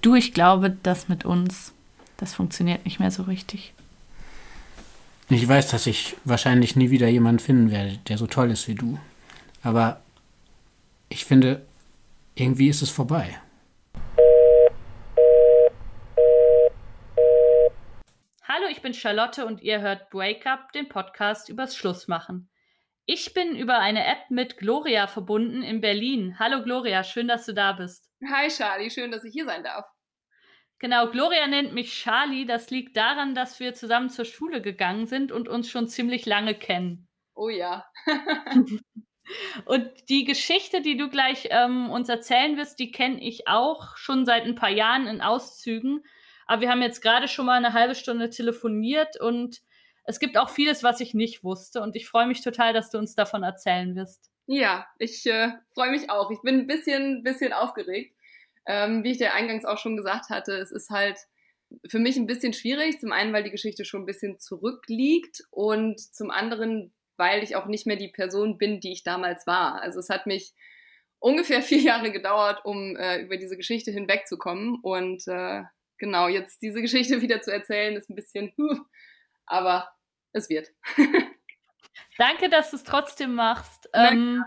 Du, ich glaube, das mit uns, das funktioniert nicht mehr so richtig. Ich weiß, dass ich wahrscheinlich nie wieder jemanden finden werde, der so toll ist wie du. Aber ich finde, irgendwie ist es vorbei. Hallo, ich bin Charlotte und ihr hört Break Up, den Podcast übers Schlussmachen. Ich bin über eine App mit Gloria verbunden in Berlin. Hallo Gloria, schön, dass du da bist. Hi Charlie, schön, dass ich hier sein darf. Genau, Gloria nennt mich Charlie. Das liegt daran, dass wir zusammen zur Schule gegangen sind und uns schon ziemlich lange kennen. Oh ja. und die Geschichte, die du gleich ähm, uns erzählen wirst, die kenne ich auch schon seit ein paar Jahren in Auszügen. Aber wir haben jetzt gerade schon mal eine halbe Stunde telefoniert und es gibt auch vieles, was ich nicht wusste. Und ich freue mich total, dass du uns davon erzählen wirst. Ja, ich äh, freue mich auch. Ich bin ein bisschen, bisschen aufgeregt. Ähm, wie ich dir eingangs auch schon gesagt hatte, es ist halt für mich ein bisschen schwierig. Zum einen, weil die Geschichte schon ein bisschen zurückliegt und zum anderen, weil ich auch nicht mehr die Person bin, die ich damals war. Also es hat mich ungefähr vier Jahre gedauert, um äh, über diese Geschichte hinwegzukommen. Und äh, genau, jetzt diese Geschichte wieder zu erzählen, ist ein bisschen, aber es wird. Danke, dass du es trotzdem machst. Ähm,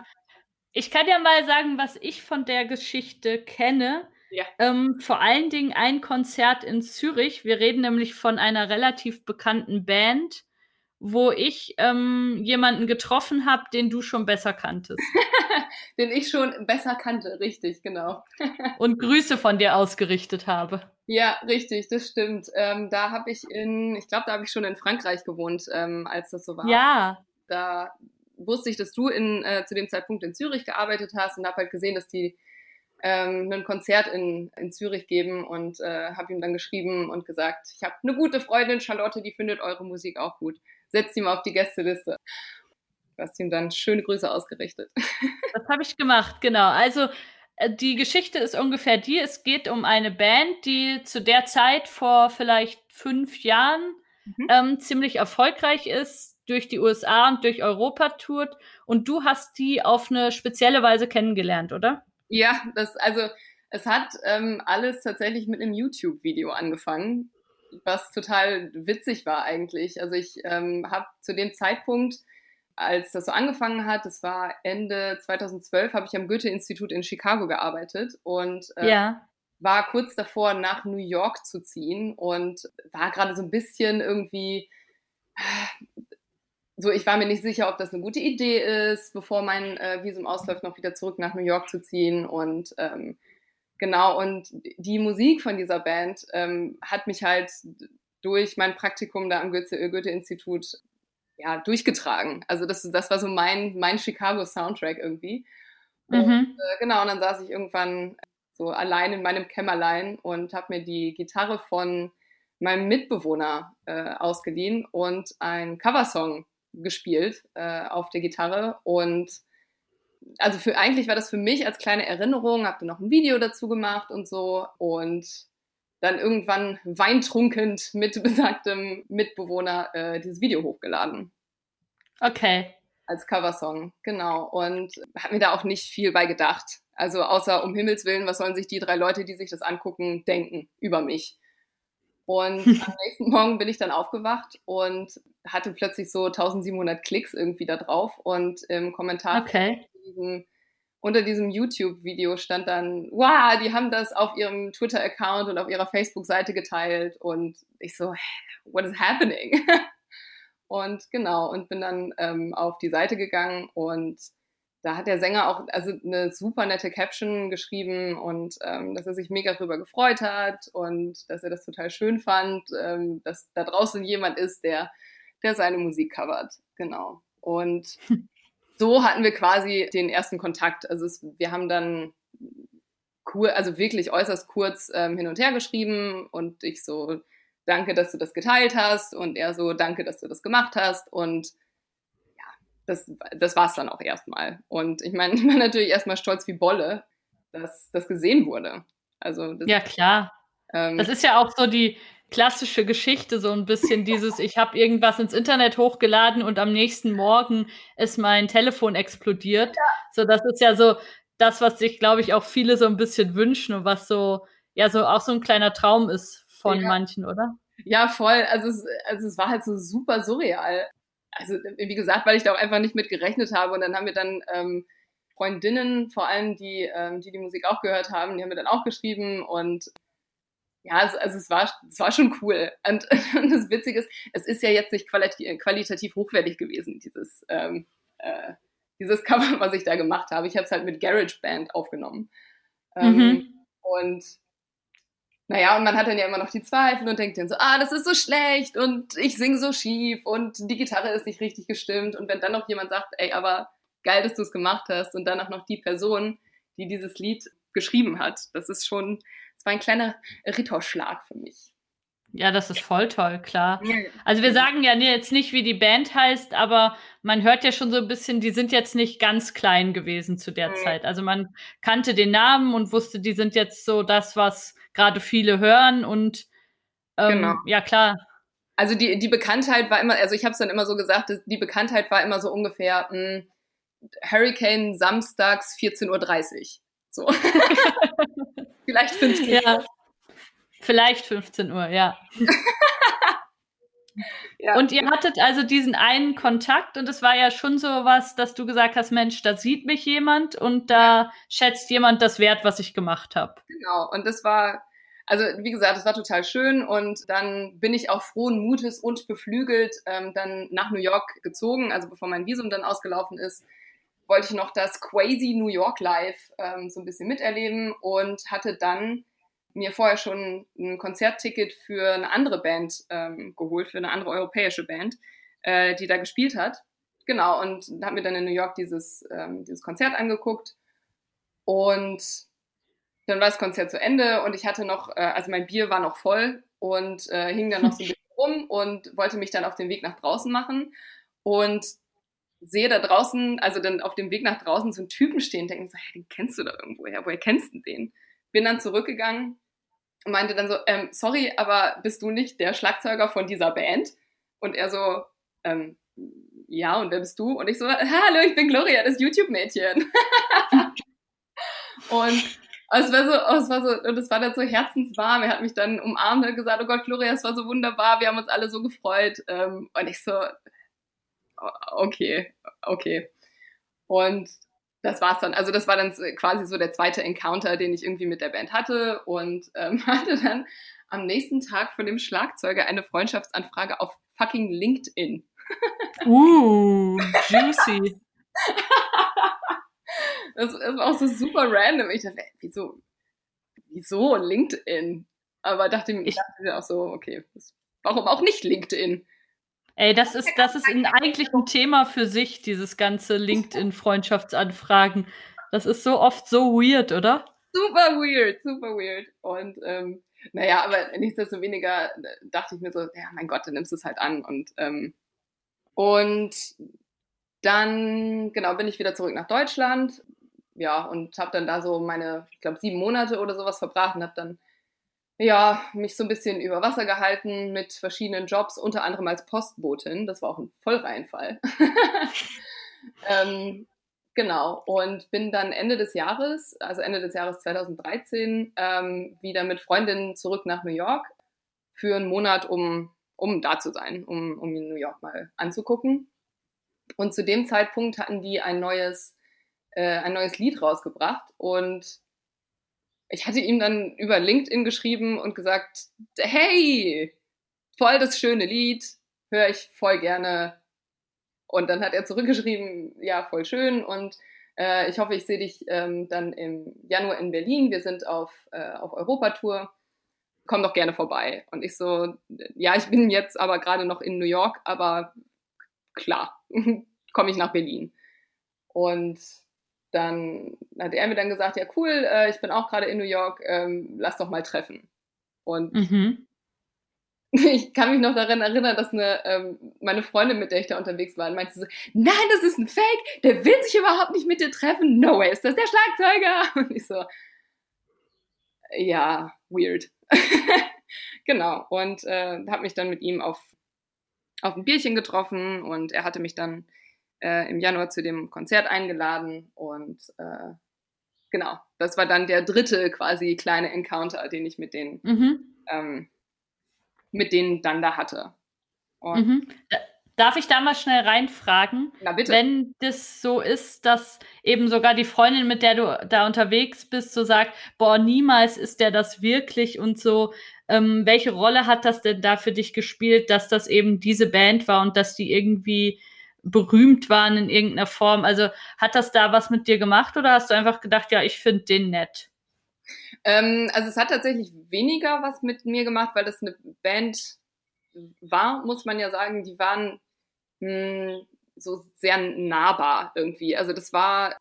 ich kann ja mal sagen, was ich von der Geschichte kenne. Ja. Ähm, vor allen Dingen ein Konzert in Zürich. Wir reden nämlich von einer relativ bekannten Band, wo ich ähm, jemanden getroffen habe, den du schon besser kanntest. den ich schon besser kannte, richtig, genau. Und Grüße von dir ausgerichtet habe. Ja, richtig, das stimmt. Ähm, da habe ich in, ich glaube, da habe ich schon in Frankreich gewohnt, ähm, als das so war. Ja. Da wusste ich, dass du in, äh, zu dem Zeitpunkt in Zürich gearbeitet hast und habe halt gesehen, dass die ähm, ein Konzert in, in Zürich geben und äh, habe ihm dann geschrieben und gesagt, ich habe eine gute Freundin, Charlotte, die findet eure Musik auch gut. Setzt sie mal auf die Gästeliste. Du hast ihm dann schöne Grüße ausgerichtet. Das habe ich gemacht, genau. Also äh, die Geschichte ist ungefähr die, es geht um eine Band, die zu der Zeit vor vielleicht fünf Jahren mhm. ähm, ziemlich erfolgreich ist, durch die USA und durch Europa tourt und du hast die auf eine spezielle Weise kennengelernt, oder? Ja, das, also es hat ähm, alles tatsächlich mit einem YouTube-Video angefangen, was total witzig war eigentlich. Also ich ähm, habe zu dem Zeitpunkt, als das so angefangen hat, das war Ende 2012, habe ich am Goethe-Institut in Chicago gearbeitet und äh, ja. war kurz davor, nach New York zu ziehen und war gerade so ein bisschen irgendwie so, ich war mir nicht sicher, ob das eine gute Idee ist, bevor mein äh, Visum ausläuft, noch wieder zurück nach New York zu ziehen. Und ähm, genau, und die Musik von dieser Band ähm, hat mich halt durch mein Praktikum da am Goethe-Institut ja, durchgetragen. Also das, das war so mein, mein Chicago-Soundtrack irgendwie. Und mhm. äh, genau, und dann saß ich irgendwann so allein in meinem Kämmerlein und habe mir die Gitarre von meinem Mitbewohner äh, ausgeliehen und einen Coversong gespielt äh, auf der Gitarre und also für eigentlich war das für mich als kleine Erinnerung, habe dann noch ein Video dazu gemacht und so und dann irgendwann weintrunkend mit besagtem Mitbewohner äh, dieses Video hochgeladen. Okay. Als Coversong, genau. Und habe mir da auch nicht viel bei gedacht. Also außer um Himmels Willen, was sollen sich die drei Leute, die sich das angucken, denken über mich? Und am nächsten Morgen bin ich dann aufgewacht und hatte plötzlich so 1700 Klicks irgendwie da drauf. Und im Kommentar okay. Unter diesem, unter diesem YouTube-Video stand dann, wow, die haben das auf ihrem Twitter-Account und auf ihrer Facebook-Seite geteilt. Und ich so, what is happening? und genau, und bin dann ähm, auf die Seite gegangen und da hat der Sänger auch also eine super nette Caption geschrieben und ähm, dass er sich mega drüber gefreut hat und dass er das total schön fand, ähm, dass da draußen jemand ist, der, der seine Musik covert. Genau. Und so hatten wir quasi den ersten Kontakt. Also es, wir haben dann cool, also wirklich äußerst kurz ähm, hin und her geschrieben und ich so, danke, dass du das geteilt hast und er so, danke, dass du das gemacht hast und das, das war es dann auch erstmal. Und ich meine, ich war natürlich erstmal stolz wie Bolle, dass das gesehen wurde. Also das, ja, klar. Ähm, das ist ja auch so die klassische Geschichte, so ein bisschen dieses, ich habe irgendwas ins Internet hochgeladen und am nächsten Morgen ist mein Telefon explodiert. Ja. So, das ist ja so das, was sich, glaube ich, auch viele so ein bisschen wünschen und was so ja so auch so ein kleiner Traum ist von ja. manchen, oder? Ja, voll. Also es, also es war halt so super surreal. Also wie gesagt, weil ich da auch einfach nicht mit gerechnet habe. Und dann haben wir dann ähm, Freundinnen, vor allem die, ähm, die die Musik auch gehört haben, die haben mir dann auch geschrieben und ja, also, also es, war, es war schon cool. Und, und, das Witzige ist, es ist ja jetzt nicht qualitativ, qualitativ hochwertig gewesen, dieses, ähm, äh, dieses Cover, was ich da gemacht habe. Ich habe es halt mit GarageBand aufgenommen. Ähm, mhm. Und naja, und man hat dann ja immer noch die Zweifel und denkt dann so, ah, das ist so schlecht und ich singe so schief und die Gitarre ist nicht richtig gestimmt. Und wenn dann noch jemand sagt, ey, aber geil, dass du es gemacht hast und dann auch noch die Person, die dieses Lied geschrieben hat, das ist schon, das war ein kleiner Ritterschlag für mich. Ja, das ist voll toll, klar. Also wir sagen ja jetzt nicht, wie die Band heißt, aber man hört ja schon so ein bisschen, die sind jetzt nicht ganz klein gewesen zu der mhm. Zeit. Also man kannte den Namen und wusste, die sind jetzt so das, was gerade viele hören und ähm, genau. ja klar. Also die, die Bekanntheit war immer, also ich habe es dann immer so gesagt, die Bekanntheit war immer so ungefähr mh, hm, Hurricane samstags 14.30 Uhr. So. Vielleicht 15 Uhr. Ja. Vielleicht 15 Uhr, ja. ja. Und ihr hattet also diesen einen Kontakt und es war ja schon so was, dass du gesagt hast, Mensch, da sieht mich jemand und da schätzt jemand das Wert, was ich gemacht habe. Genau, und das war, also wie gesagt, das war total schön und dann bin ich auch frohen Mutes und beflügelt ähm, dann nach New York gezogen, also bevor mein Visum dann ausgelaufen ist wollte ich noch das Crazy New York Live ähm, so ein bisschen miterleben und hatte dann mir vorher schon ein Konzertticket für eine andere Band ähm, geholt, für eine andere europäische Band, äh, die da gespielt hat. Genau, und habe mir dann in New York dieses, ähm, dieses Konzert angeguckt. Und dann war das Konzert zu Ende und ich hatte noch, äh, also mein Bier war noch voll und äh, hing dann noch so ein bisschen rum und wollte mich dann auf den Weg nach draußen machen. Und sehe da draußen, also dann auf dem Weg nach draußen so einen Typen stehen, denke so, hey, den kennst du da irgendwo her, woher kennst du den? Bin dann zurückgegangen und meinte dann so, ähm, sorry, aber bist du nicht der Schlagzeuger von dieser Band? Und er so, ähm, ja, und wer bist du? Und ich so, hallo, ich bin Gloria, das YouTube-Mädchen. und es war so, es war so, und es war dann so herzenswarm. Er hat mich dann umarmt und gesagt, oh Gott, Gloria, es war so wunderbar, wir haben uns alle so gefreut. Ähm, und ich so, okay, okay. Und das war's dann. Also das war dann quasi so der zweite Encounter, den ich irgendwie mit der Band hatte und ähm, hatte dann am nächsten Tag von dem Schlagzeuger eine Freundschaftsanfrage auf fucking LinkedIn. Uh, juicy. das, war auch so super random. Ich dachte, wieso, wieso LinkedIn? Aber dachte, ich dachte mir auch so, okay, warum auch nicht LinkedIn? Ey, das ist, das ist ein, eigentlich ein Thema für sich, dieses ganze LinkedIn-Freundschaftsanfragen. Das ist so oft so weird, oder? Super weird, super weird. Und ähm, naja, aber nichtsdestoweniger äh, dachte ich mir so, ja, mein Gott, dann nimmst du es halt an. Und, ähm, und dann, genau, bin ich wieder zurück nach Deutschland. Ja, und habe dann da so meine, ich glaube, sieben Monate oder sowas verbracht und habe dann ja, mich so ein bisschen über Wasser gehalten mit verschiedenen Jobs, unter anderem als Postbotin. Das war auch ein Vollreihenfall. ähm, genau. Und bin dann Ende des Jahres, also Ende des Jahres 2013, ähm, wieder mit Freundinnen zurück nach New York für einen Monat, um, um da zu sein, um, um New York mal anzugucken. Und zu dem Zeitpunkt hatten die ein neues, äh, ein neues Lied rausgebracht und ich hatte ihm dann über LinkedIn geschrieben und gesagt, hey, voll das schöne Lied, höre ich voll gerne. Und dann hat er zurückgeschrieben, ja, voll schön und äh, ich hoffe, ich sehe dich ähm, dann im Januar in Berlin. Wir sind auf, äh, auf Europatour. Komm doch gerne vorbei. Und ich so, ja, ich bin jetzt aber gerade noch in New York, aber klar, komme ich nach Berlin. Und dann hat er mir dann gesagt, ja cool, äh, ich bin auch gerade in New York, ähm, lass doch mal treffen. Und mhm. ich kann mich noch daran erinnern, dass eine, ähm, meine Freundin, mit der ich da unterwegs war, meinte so, nein, das ist ein Fake, der will sich überhaupt nicht mit dir treffen, no way, ist das der Schlagzeuger? Und ich so, ja, weird. genau, und äh, habe mich dann mit ihm auf, auf ein Bierchen getroffen und er hatte mich dann äh, im Januar zu dem Konzert eingeladen und äh, genau, das war dann der dritte quasi kleine Encounter, den ich mit denen, mhm. ähm, mit denen dann da hatte. Mhm. Darf ich da mal schnell reinfragen? Na bitte. Wenn das so ist, dass eben sogar die Freundin, mit der du da unterwegs bist, so sagt, boah, niemals ist der das wirklich und so, ähm, welche Rolle hat das denn da für dich gespielt, dass das eben diese Band war und dass die irgendwie berühmt waren in irgendeiner Form? Also hat das da was mit dir gemacht oder hast du einfach gedacht, ja, ich finde den nett? Ähm, also es hat tatsächlich weniger was mit mir gemacht, weil das eine Band war, muss man ja sagen, die waren mh, hm, so sehr nahbar irgendwie. Also das war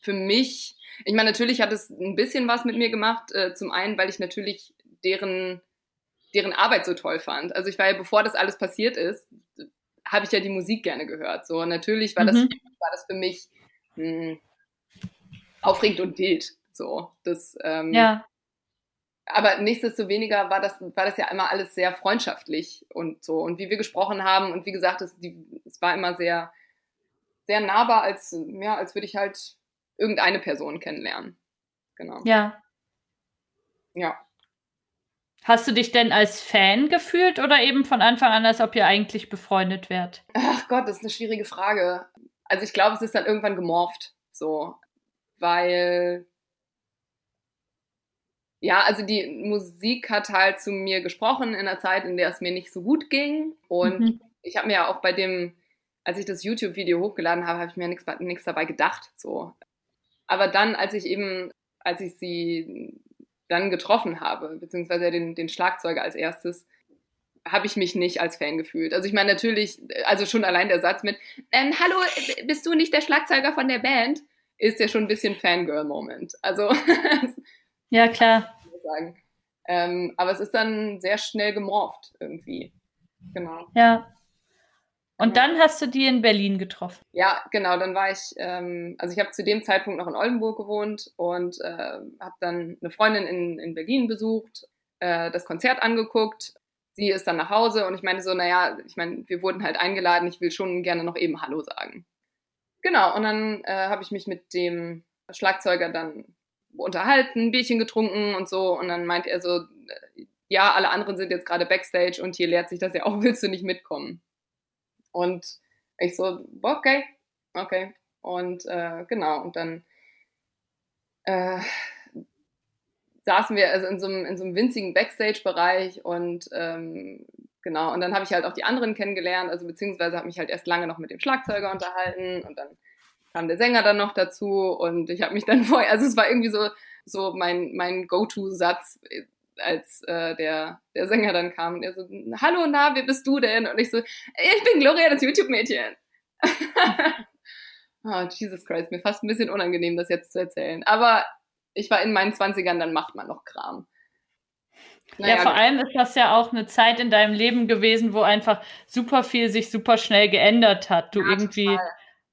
für mich, ich meine, natürlich hat es ein bisschen was mit mir gemacht. Äh, zum einen, weil ich natürlich deren, deren Arbeit so toll fand. Also ich war ja, bevor das alles passiert ist, habe ich ja die Musik gerne gehört. So natürlich war, mhm. das, war das für mich mh, hm, aufregend und wild. So, das, ähm, ja aber nichtsdestoweniger war das, war das ja immer alles sehr freundschaftlich und so. Und wie wir gesprochen haben, und wie gesagt, es, die, es war immer sehr, sehr nahbar, als, ja, als würde ich halt irgendeine Person kennenlernen. Genau. Ja. Ja. Hast du dich denn als Fan gefühlt oder eben von Anfang an, als ob ihr eigentlich befreundet wärt? Ach Gott, das ist eine schwierige Frage. Also ich glaube, es ist dann irgendwann gemorpht, so, weil ja, also die Musik hat halt zu mir gesprochen in einer Zeit, in der es mir nicht so gut ging. Und mhm. ich habe mir ja auch bei dem, als ich das YouTube-Video hochgeladen habe, habe ich mir nichts dabei gedacht. So. Aber dann, als ich eben, als ich sie dann getroffen habe, beziehungsweise den, den Schlagzeuger als erstes, habe ich mich nicht als Fan gefühlt. Also ich meine natürlich, also schon allein der Satz mit, ähm, hallo, bist du nicht der Schlagzeuger von der Band? Ist ja schon ein bisschen Fangirl-Moment. Also Ja, klar. Ähm, aber es ist dann sehr schnell gemorpht irgendwie. Genau. Ja. Und dann hast du die in Berlin getroffen. Ja, genau. Dann war ich, ähm, also ich habe zu dem Zeitpunkt noch in Oldenburg gewohnt und äh, habe dann eine Freundin in, in Berlin besucht, äh, das Konzert angeguckt. Sie ist dann nach Hause und ich meine so, naja, ich meine, wir wurden halt eingeladen, ich will schon gerne noch eben Hallo sagen. Genau, und dann äh, habe ich mich mit dem Schlagzeuger dann unterhalten, Bierchen getrunken und so. Und dann meint er so, ja, alle anderen sind jetzt gerade Backstage und hier lehrt sich das ja auch, willst du nicht mitkommen? Und ich so, okay, okay. Und äh, genau, und dann äh, saßen wir also in so einem, in so einem winzigen Backstage-Bereich und ähm, genau, und dann habe ich halt auch die anderen kennengelernt, also beziehungsweise habe mich halt erst lange noch mit dem Schlagzeuger unterhalten und dann kam der Sänger dann noch dazu und ich habe mich dann vorher, also es war irgendwie so, so mein, mein Go-To-Satz, als äh, der, der Sänger dann kam und er so, hallo, na, wer bist du denn? Und ich so, ich bin Gloria, das YouTube-Mädchen. oh, Jesus Christ, mir fast ein bisschen unangenehm, das jetzt zu erzählen. Aber ich war in meinen Zwanzigern, dann macht man noch Kram. Naja, ja, vor allem ist das ja auch eine Zeit in deinem Leben gewesen, wo einfach super viel sich super schnell geändert hat. Du ja, irgendwie total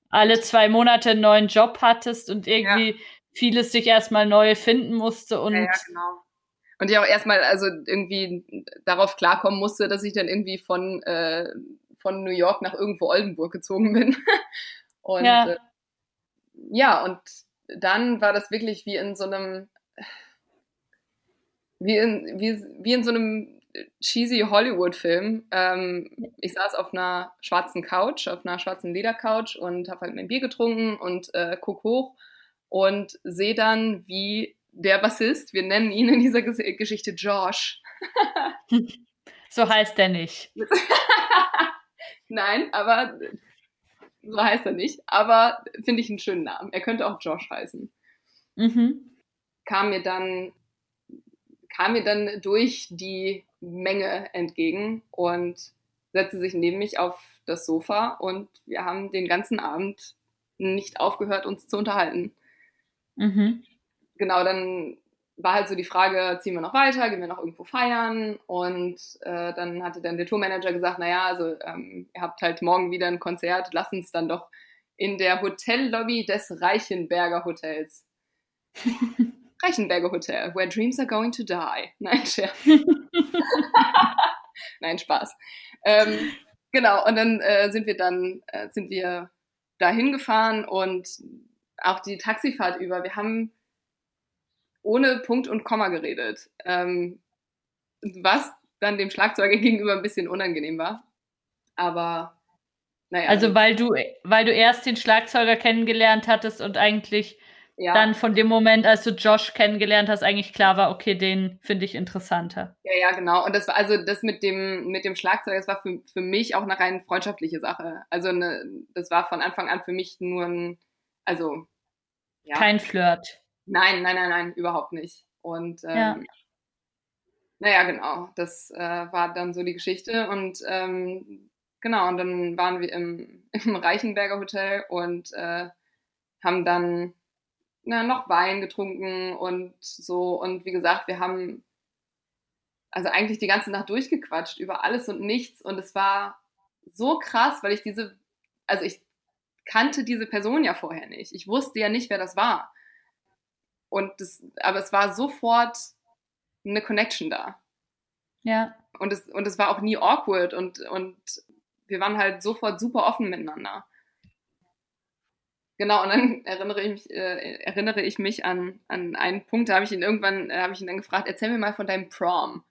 alle zwei Monate einen neuen Job hattest und irgendwie ja. vieles sich erstmal neu finden musste und. Ja, genau. Und ich auch erstmal also irgendwie darauf klarkommen musste, dass ich dann irgendwie von, äh, von New York nach irgendwo Oldenburg gezogen bin. und ja. Äh, ja, und dann war das wirklich wie in so einem, wie in, wie, wie in so einem cheesy Hollywood-Film. Ähm, ich saß auf einer schwarzen Couch, auf einer schwarzen Ledercouch und habe halt mein Bier getrunken und äh, guck hoch und sehe dann, wie der Bassist, wir nennen ihn in dieser Geschichte Josh. so heißt er nicht. Nein, aber so heißt er nicht. Aber finde ich einen schönen Namen. Er könnte auch Josh heißen. Mhm. Kam mir dann kam mir dann durch die Menge entgegen und setzte sich neben mich auf das Sofa und wir haben den ganzen Abend nicht aufgehört, uns zu unterhalten. Mhm. Genau, dann war halt so die Frage, ziehen wir noch weiter, gehen wir noch irgendwo feiern? Und äh, dann hatte dann der Tourmanager gesagt, naja, also ähm, ihr habt halt morgen wieder ein Konzert, lasst uns dann doch in der Hotellobby des Reichenberger Hotels. Reichenberger Hotel, where dreams are going to die. Nein, Scherz. Nein, Spaß. Ähm, genau, und dann äh, sind wir dann, äh, sind wir da hingefahren und auch die Taxifahrt über, wir haben ohne Punkt und Komma geredet. Ähm, was dann dem Schlagzeuger gegenüber ein bisschen unangenehm war. Aber naja. Also weil du, weil du erst den Schlagzeuger kennengelernt hattest und eigentlich ja. dann von dem Moment, als du Josh kennengelernt hast, eigentlich klar war, okay, den finde ich interessanter. Ja, ja, genau. Und das war also das mit dem mit dem Schlagzeug, das war für, für mich auch eine rein freundschaftliche Sache. Also eine, das war von Anfang an für mich nur ein, also ja. kein Flirt. Nein, nein, nein, nein, überhaupt nicht. Und ähm, ja. naja, genau, das äh, war dann so die Geschichte. Und ähm, genau, und dann waren wir im, im Reichenberger Hotel und äh, haben dann na, noch Wein getrunken und so. Und wie gesagt, wir haben also eigentlich die ganze Nacht durchgequatscht über alles und nichts. Und es war so krass, weil ich diese, also ich kannte diese Person ja vorher nicht. Ich wusste ja nicht, wer das war. Und das, aber es war sofort eine Connection da. Ja. Und es, und es war auch nie awkward und, und wir waren halt sofort super offen miteinander. Genau, und dann erinnere ich mich, äh, erinnere ich mich an, an einen Punkt, da habe ich ihn irgendwann, äh, habe ich ihn dann gefragt, erzähl mir mal von deinem Prom.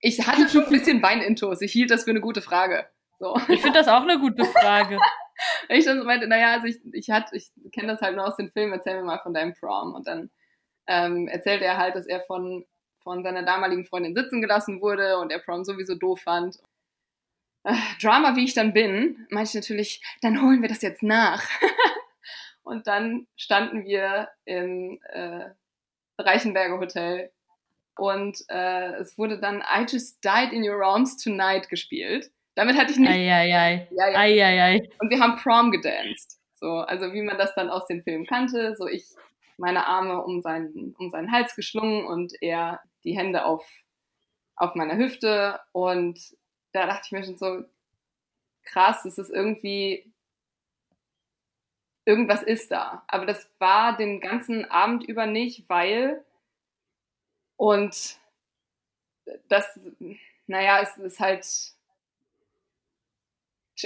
Ich hatte schon ein bisschen Weinintos, ich hielt das für eine gute Frage. So. Ich finde das auch eine gute Frage. ich dann so meinte, naja, also ich, ich, ich kenne das halt nur aus den Filmen, erzähl mir mal von deinem Prom. Und dann ähm, erzählte er halt, dass er von, von seiner damaligen Freundin sitzen gelassen wurde und er Prom sowieso doof fand. Äh, Drama, wie ich dann bin, meinte ich natürlich, dann holen wir das jetzt nach. und dann standen wir im äh, Reichenberger Hotel und äh, es wurde dann I Just Died in Your Arms Tonight gespielt. Damit hatte ich nicht. Ei, ei, ei. Ja, ja. Ei, ei, ei. Und wir haben Prom gedanced. So, also wie man das dann aus den Filmen kannte. So ich meine Arme um seinen, um seinen Hals geschlungen und er die Hände auf, auf meiner Hüfte. Und da dachte ich mir schon so, krass, es ist irgendwie, irgendwas ist da. Aber das war den ganzen Abend über nicht, weil, und das, naja, es ist halt, also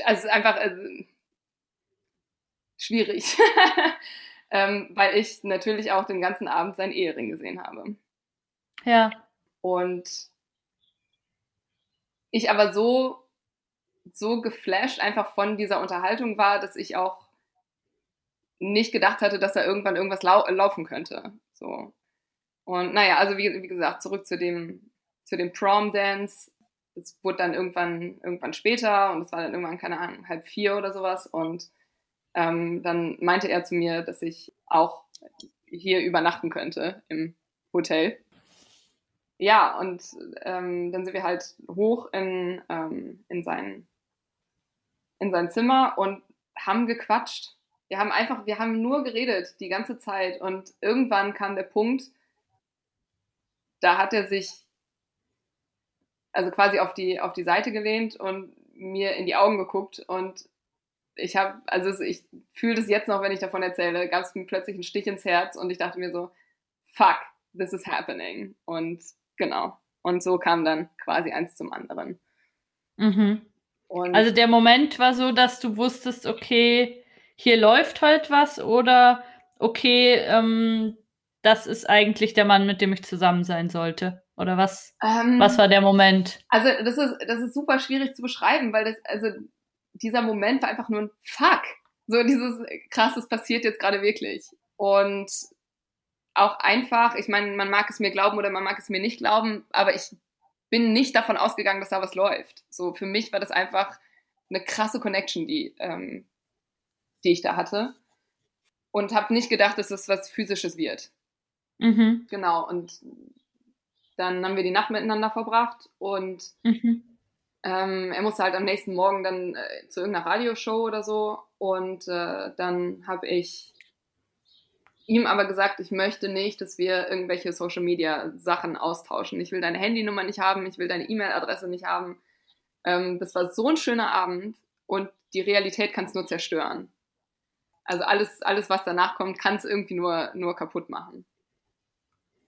es ist einfach also, schwierig. ähm, weil ich natürlich auch den ganzen Abend seinen Ehering gesehen habe. Ja. Und ich aber so, so geflasht einfach von dieser Unterhaltung war, dass ich auch nicht gedacht hatte, dass da irgendwann irgendwas lau laufen könnte. So. Und naja, also wie, wie gesagt, zurück zu dem, zu dem Prom-Dance. Es wurde dann irgendwann, irgendwann später und es war dann irgendwann, keine Ahnung, halb vier oder sowas. Und ähm, dann meinte er zu mir, dass ich auch hier übernachten könnte im Hotel. Ja, und ähm, dann sind wir halt hoch in, ähm, in, sein, in sein Zimmer und haben gequatscht. Wir haben einfach, wir haben nur geredet die ganze Zeit und irgendwann kam der Punkt, da hat er sich also quasi auf die, auf die Seite gelehnt und mir in die Augen geguckt und ich habe, also ich fühle das jetzt noch, wenn ich davon erzähle, gab es mir plötzlich einen Stich ins Herz und ich dachte mir so, fuck, this is happening. Und genau. Und so kam dann quasi eins zum anderen. Mhm. also der Moment war so, dass du wusstest, okay, hier läuft halt was oder okay, ähm, das ist eigentlich der Mann, mit dem ich zusammen sein sollte. Oder was? Ähm, was war der Moment? Also das ist, das ist super schwierig zu beschreiben, weil das, also dieser Moment war einfach nur ein Fuck. So dieses krass, das passiert jetzt gerade wirklich. Und auch einfach, ich meine, man mag es mir glauben oder man mag es mir nicht glauben, aber ich bin nicht davon ausgegangen, dass da was läuft. So für mich war das einfach eine krasse Connection, die, ähm, die ich da hatte. Und habe nicht gedacht, dass das was Physisches wird. Mhm. Genau, und dann haben wir die Nacht miteinander verbracht und mhm. Ähm, er musste halt am nächsten Morgen dann äh, zu irgendeiner Radioshow oder so. Und äh, dann habe ich ihm aber gesagt, ich möchte nicht, dass wir irgendwelche Social Media Sachen austauschen. Ich will deine Handynummer nicht haben, ich will deine E-Mail-Adresse nicht haben. Ähm, das war so ein schöner Abend und die Realität kann es nur zerstören. Also alles, alles, was danach kommt, kann es irgendwie nur, nur kaputt machen.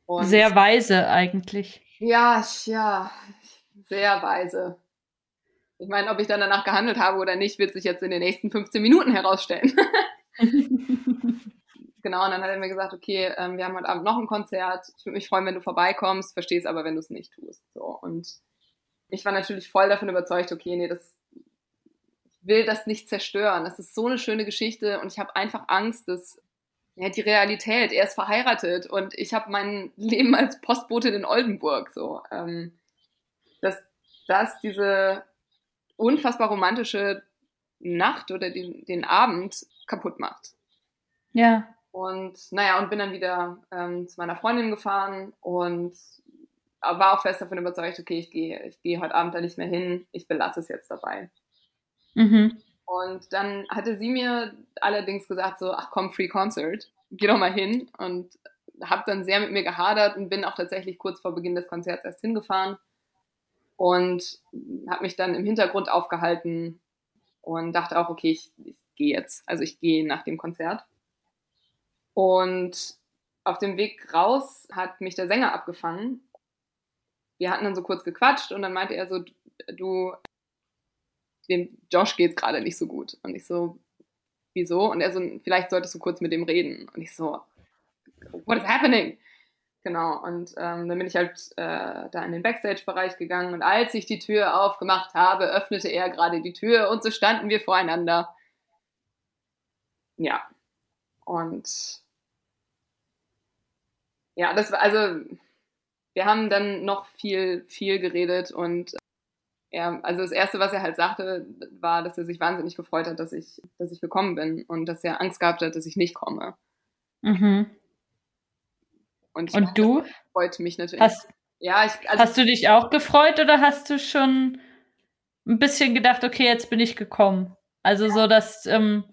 Und sehr weise eigentlich. Ja, ja, sehr weise. Ich meine, ob ich dann danach gehandelt habe oder nicht, wird sich jetzt in den nächsten 15 Minuten herausstellen. genau, und dann hat er mir gesagt, okay, ähm, wir haben heute Abend noch ein Konzert. Ich würde mich freuen, wenn du vorbeikommst, verstehst aber, wenn du es nicht tust. So. Und ich war natürlich voll davon überzeugt, okay, nee, das ich will das nicht zerstören. Das ist so eine schöne Geschichte und ich habe einfach Angst, dass ja, die Realität, er ist verheiratet und ich habe mein Leben als Postbotin in Oldenburg so. Ähm, dass das diese unfassbar romantische Nacht oder den, den Abend kaputt macht. Ja. Und naja, und bin dann wieder ähm, zu meiner Freundin gefahren und war auch fest davon überzeugt, okay, ich gehe ich gehe heute Abend da nicht mehr hin, ich belasse es jetzt dabei. Mhm. Und dann hatte sie mir allerdings gesagt, so, ach komm, Free Concert, geh doch mal hin. Und habe dann sehr mit mir gehadert und bin auch tatsächlich kurz vor Beginn des Konzerts erst hingefahren und habe mich dann im Hintergrund aufgehalten und dachte auch, okay, ich, ich gehe jetzt. Also ich gehe nach dem Konzert. Und auf dem Weg raus hat mich der Sänger abgefangen. Wir hatten dann so kurz gequatscht und dann meinte er so, du, dem Josh geht gerade nicht so gut. Und ich so, wieso? Und er so, vielleicht solltest du kurz mit dem reden. Und ich so, what is happening? Genau, und ähm, dann bin ich halt äh, da in den Backstage-Bereich gegangen und als ich die Tür aufgemacht habe, öffnete er gerade die Tür und so standen wir voreinander. Ja, und ja, das war, also, wir haben dann noch viel, viel geredet und er, also das Erste, was er halt sagte, war, dass er sich wahnsinnig gefreut hat, dass ich, dass ich gekommen bin und dass er Angst gehabt hat, dass ich nicht komme. Mhm. Und, und du? Freut mich natürlich. Hast, ja, ich, also, hast du dich auch gefreut oder hast du schon ein bisschen gedacht, okay, jetzt bin ich gekommen? Also so, dass ähm,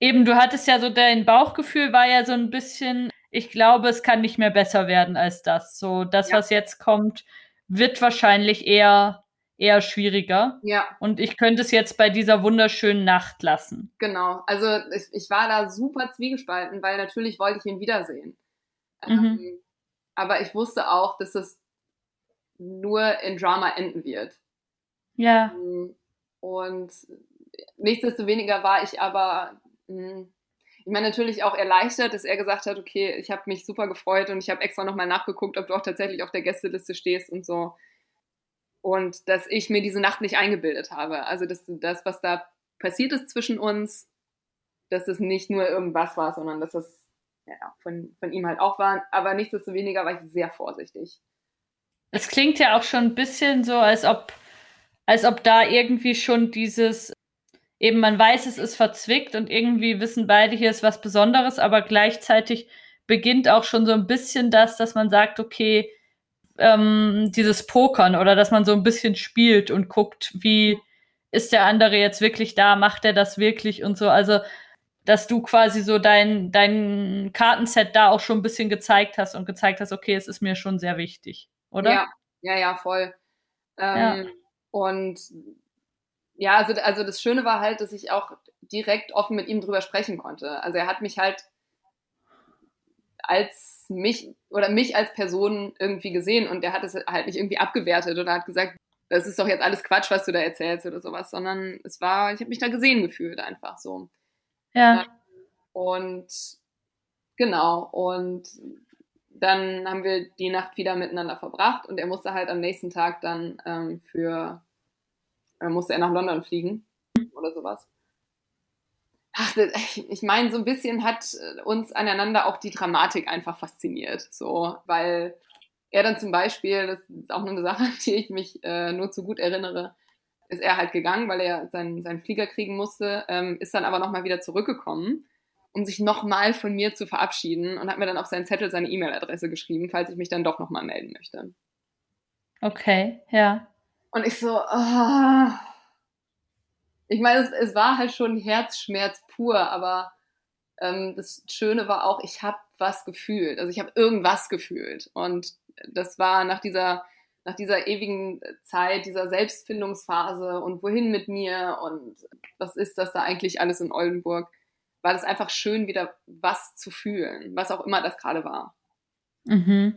eben, du hattest ja so dein Bauchgefühl war ja so ein bisschen, ich glaube, es kann nicht mehr besser werden als das. So, das, ja. was jetzt kommt, wird wahrscheinlich eher eher schwieriger. Ja. Und ich könnte es jetzt bei dieser wunderschönen Nacht lassen. Genau. Also ich, ich war da super zwiegespalten, weil natürlich wollte ich ihn wiedersehen. Mhm. Ähm, aber ich wusste auch, dass es nur in Drama enden wird. Ja. Ähm, und nichtsdestoweniger war ich aber, hm, ich meine natürlich auch erleichtert, dass er gesagt hat, okay, ich habe mich super gefreut und ich habe extra nochmal nachgeguckt, ob du auch tatsächlich auf der Gästeliste stehst und so und dass ich mir diese Nacht nicht eingebildet habe. Also dass das, was da passiert ist zwischen uns, dass es nicht nur irgendwas war, sondern dass es ja, von, von ihm halt auch war. Aber nichtsdestoweniger war ich sehr vorsichtig. Es klingt ja auch schon ein bisschen so, als ob, als ob da irgendwie schon dieses, eben man weiß, es ist verzwickt und irgendwie wissen beide, hier ist was Besonderes, aber gleichzeitig beginnt auch schon so ein bisschen das, dass man sagt, okay, ähm, dieses Pokern oder dass man so ein bisschen spielt und guckt, wie ist der andere jetzt wirklich da, macht er das wirklich und so. Also, dass du quasi so dein, dein Kartenset da auch schon ein bisschen gezeigt hast und gezeigt hast, okay, es ist mir schon sehr wichtig, oder? Ja, ja, ja, voll. Ähm, ja. Und ja, also, also das Schöne war halt, dass ich auch direkt offen mit ihm drüber sprechen konnte. Also er hat mich halt als mich oder mich als Person irgendwie gesehen und der hat es halt nicht irgendwie abgewertet oder hat gesagt, das ist doch jetzt alles Quatsch, was du da erzählst oder sowas, sondern es war, ich habe mich da gesehen gefühlt einfach so. Ja. Und genau, und dann haben wir die Nacht wieder miteinander verbracht und er musste halt am nächsten Tag dann ähm, für, äh, musste er nach London fliegen oder sowas ach, ich meine, so ein bisschen hat äh, uns aneinander auch die Dramatik einfach fasziniert. So, weil er dann zum Beispiel, das ist auch nur eine Sache, die ich mich äh, nur zu gut erinnere, ist er halt gegangen, weil er seinen, seinen Flieger kriegen musste, ähm, ist dann aber nochmal wieder zurückgekommen, um sich nochmal von mir zu verabschieden und hat mir dann auf seinen Zettel seine E-Mail-Adresse geschrieben, falls ich mich dann doch nochmal melden möchte. Okay, ja. Und ich so, oh, ich meine, es, es, war halt schon Herzschmerz pur, aber ähm, das Schöne war auch, ich habe was gefühlt. Also ich habe irgendwas gefühlt. Und das war nach dieser, nach dieser ewigen Zeit, dieser Selbstfindungsphase und wohin mit mir und was ist das da eigentlich alles in Oldenburg, war das einfach schön, wieder was zu fühlen, was auch immer das gerade war. Mhm.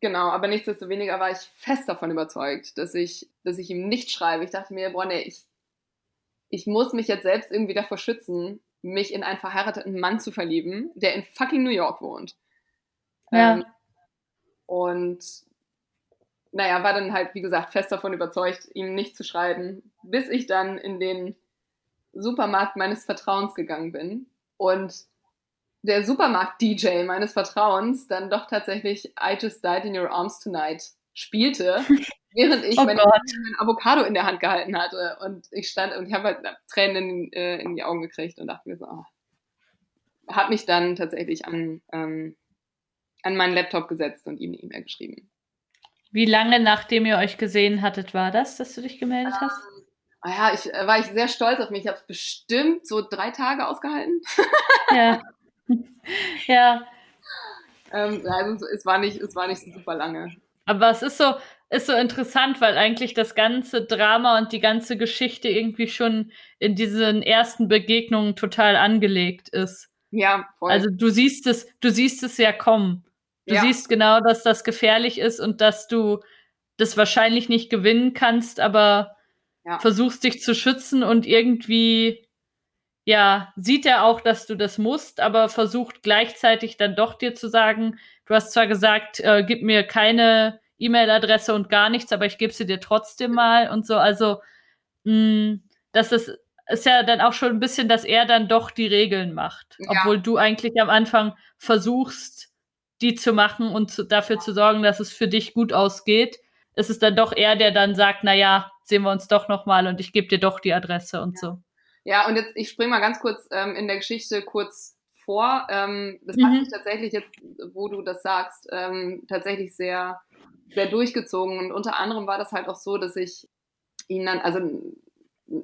Genau, aber nichtsdestoweniger war ich fest davon überzeugt, dass ich, dass ich ihm nicht schreibe. Ich dachte mir, boah, nee, ich, ich muss mich jetzt selbst irgendwie davor schützen, mich in einen verheirateten Mann zu verlieben, der in fucking New York wohnt. Ja. Ähm, und naja, war dann halt, wie gesagt, fest davon überzeugt, ihm nicht zu schreiben, bis ich dann in den Supermarkt meines Vertrauens gegangen bin und der Supermarkt-DJ meines Vertrauens dann doch tatsächlich I Just Died in Your Arms Tonight spielte, während ich oh mein, Avocado in der Hand gehalten hatte. Und ich stand und ich habe halt Tränen in, äh, in, die Augen gekriegt und dachte mir so, oh. habe mich dann tatsächlich an, ähm, an meinen Laptop gesetzt und ihm eine E-Mail geschrieben. Wie lange nachdem ihr euch gesehen hattet, war das, dass du dich gemeldet um, hast? Ah ja, ich äh, war ich sehr stolz auf mich. Ich habe es bestimmt so drei Tage ausgehalten. ja. ja. Ähm, also es war nicht, es war nicht so super lange. Aber es ist so, ist so interessant, weil eigentlich das ganze Drama und die ganze Geschichte irgendwie schon in diesen ersten Begegnungen total angelegt ist. Ja, voll. Also du siehst es, du siehst es ja kommen. Du ja. siehst genau, dass das gefährlich ist und dass du das wahrscheinlich nicht gewinnen kannst, aber ja. versuchst dich zu schützen und irgendwie, ja, sieht er auch, dass du das musst, aber versucht gleichzeitig dann doch dir zu sagen, du hast zwar gesagt, äh, gib mir keine E-Mail-Adresse und gar nichts, aber ich gebe sie dir trotzdem mal und so. Also, mh, mm, das ist, ist ja dann auch schon ein bisschen, dass er dann doch die Regeln macht, ja. obwohl du eigentlich am Anfang versuchst, die zu machen und zu, dafür zu sorgen, dass es für dich gut ausgeht, ist es dann doch er, der dann sagt, na ja, sehen wir uns doch noch mal und ich gebe dir doch die Adresse und ja. so. Ja, und jetzt, ich springe mal ganz kurz ähm, in der Geschichte kurz vor. Ähm, das mhm. hat sich tatsächlich jetzt, wo du das sagst, ähm, tatsächlich sehr, sehr durchgezogen. Und unter anderem war das halt auch so, dass ich ihn dann, also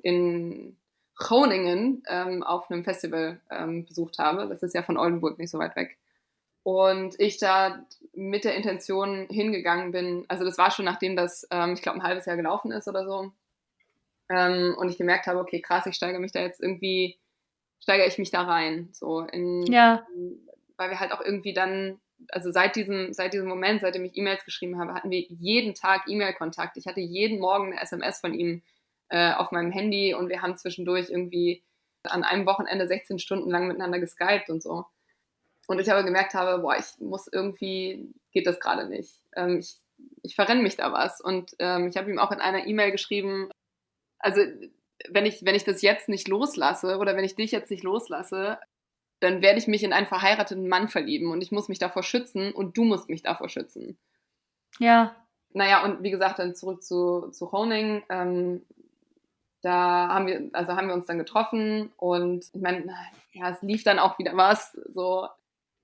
in Groningen ähm, auf einem Festival ähm, besucht habe. Das ist ja von Oldenburg nicht so weit weg. Und ich da mit der Intention hingegangen bin, also das war schon nachdem das, ähm, ich glaube, ein halbes Jahr gelaufen ist oder so. Ähm, und ich gemerkt habe, okay, krass, ich steige mich da jetzt irgendwie, steigere ich mich da rein. So in, ja. weil wir halt auch irgendwie dann, also seit diesem, seit diesem Moment, seitdem ich E-Mails geschrieben habe, hatten wir jeden Tag E-Mail-Kontakt. Ich hatte jeden Morgen eine SMS von ihm äh, auf meinem Handy und wir haben zwischendurch irgendwie an einem Wochenende 16 Stunden lang miteinander geskypt und so. Und ich aber gemerkt habe, boah, ich muss irgendwie, geht das gerade nicht. Ähm, ich, ich verrenne mich da was. Und ähm, ich habe ihm auch in einer E-Mail geschrieben, also wenn ich, wenn ich das jetzt nicht loslasse oder wenn ich dich jetzt nicht loslasse, dann werde ich mich in einen verheirateten Mann verlieben und ich muss mich davor schützen und du musst mich davor schützen. Ja. Naja, und wie gesagt, dann zurück zu, zu Honing. Ähm, da haben wir, also haben wir uns dann getroffen und ich meine, ja, es lief dann auch wieder was. So,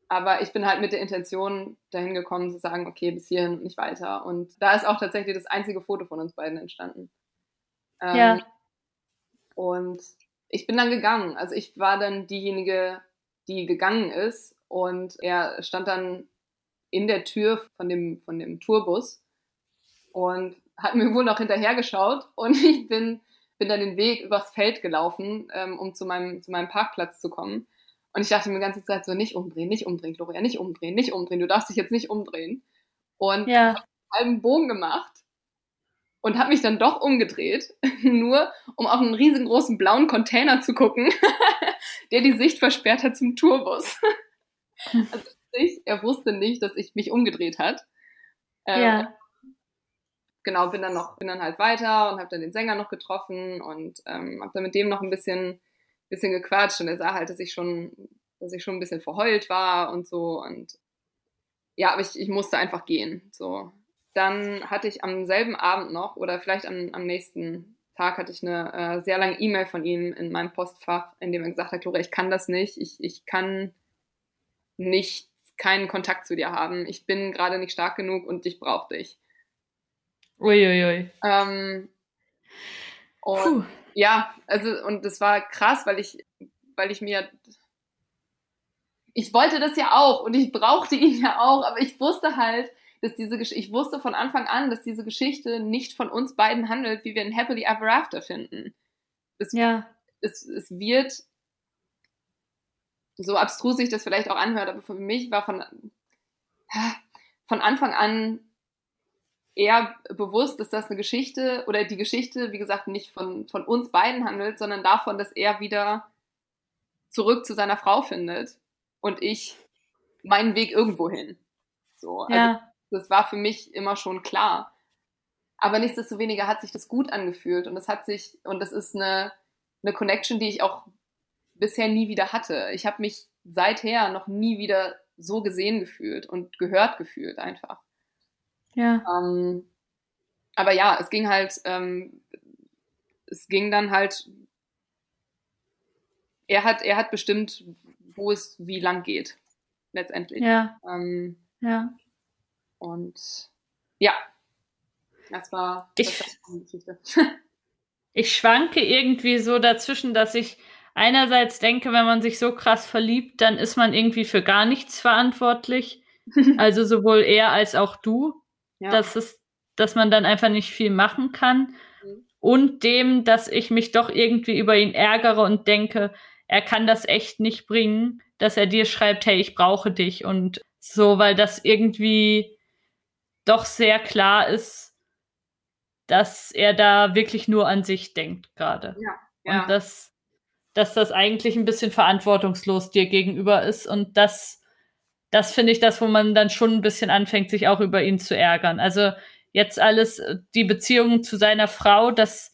aber ich bin halt mit der Intention dahin gekommen zu sagen, okay, bis hierhin und nicht weiter. Und da ist auch tatsächlich das einzige Foto von uns beiden entstanden. Ähm, ja. Und ich bin dann gegangen. Also ich war dann diejenige, die gegangen ist. Und er stand dann in der Tür von dem, von dem Tourbus und hat mir wohl noch hinterhergeschaut. Und ich bin, bin dann den Weg übers Feld gelaufen, ähm, um zu meinem, zu meinem Parkplatz zu kommen. Und ich dachte mir die ganze Zeit so, nicht umdrehen, nicht umdrehen, Gloria, nicht umdrehen, nicht umdrehen, du darfst dich jetzt nicht umdrehen. Und ja. habe einen halben Bogen gemacht und habe mich dann doch umgedreht, nur um auf einen riesengroßen blauen Container zu gucken, der die Sicht versperrt hat zum Tourbus. also ich, er wusste nicht, dass ich mich umgedreht hat. Ähm, ja. Genau, bin dann noch, bin dann halt weiter und habe dann den Sänger noch getroffen und ähm, habe dann mit dem noch ein bisschen bisschen gequatscht und er sah halt, dass ich schon, dass ich schon ein bisschen verheult war und so und ja, aber ich, ich musste einfach gehen. So. Dann hatte ich am selben Abend noch oder vielleicht am, am nächsten Tag hatte ich eine äh, sehr lange E-Mail von ihm in meinem Postfach, in dem er gesagt hat, Gloria, ich kann das nicht, ich, ich kann nicht keinen Kontakt zu dir haben. Ich bin gerade nicht stark genug und ich brauche dich. Uiuiui. Ui, ui. ähm, und Puh ja, also und das war krass, weil ich, weil ich mir, ich wollte das ja auch und ich brauchte ihn ja auch, aber ich wusste halt, dass diese Geschichte, ich wusste von Anfang an, dass diese Geschichte nicht von uns beiden handelt, wie wir ein Happily Ever After finden. Es, ja. es, es wird, so abstrus sich das vielleicht auch anhört, aber für mich war von, von Anfang an eher bewusst, dass das eine Geschichte oder die Geschichte, wie gesagt, nicht von, von uns beiden handelt, sondern davon, dass er wieder zurück zu seiner Frau findet und ich meinen Weg irgendwo hin. So, also ja. das war für mich immer schon klar. Aber nichtsdestoweniger hat sich das gut angefühlt und es hat sich, und das ist eine, eine Connection, die ich auch bisher nie wieder hatte. Ich habe mich seither noch nie wieder so gesehen gefühlt und gehört gefühlt einfach. Ja. Ähm, aber ja, es ging halt, ähm, es ging dann halt, er hat, er hat bestimmt, wo es wie lang geht, letztendlich. Ja. Ähm, ja. Und ja, das war, das ich, war eine Geschichte. ich schwanke irgendwie so dazwischen, dass ich einerseits denke, wenn man sich so krass verliebt, dann ist man irgendwie für gar nichts verantwortlich. also sowohl er als auch du. Ja. Dass, es, dass man dann einfach nicht viel machen kann. Mhm. Und dem, dass ich mich doch irgendwie über ihn ärgere und denke, er kann das echt nicht bringen, dass er dir schreibt, hey, ich brauche dich und so, weil das irgendwie doch sehr klar ist, dass er da wirklich nur an sich denkt gerade. Ja, ja. Und dass, dass das eigentlich ein bisschen verantwortungslos dir gegenüber ist. Und das, das finde ich das, wo man dann schon ein bisschen anfängt, sich auch über ihn zu ärgern. Also jetzt alles, die Beziehung zu seiner Frau, das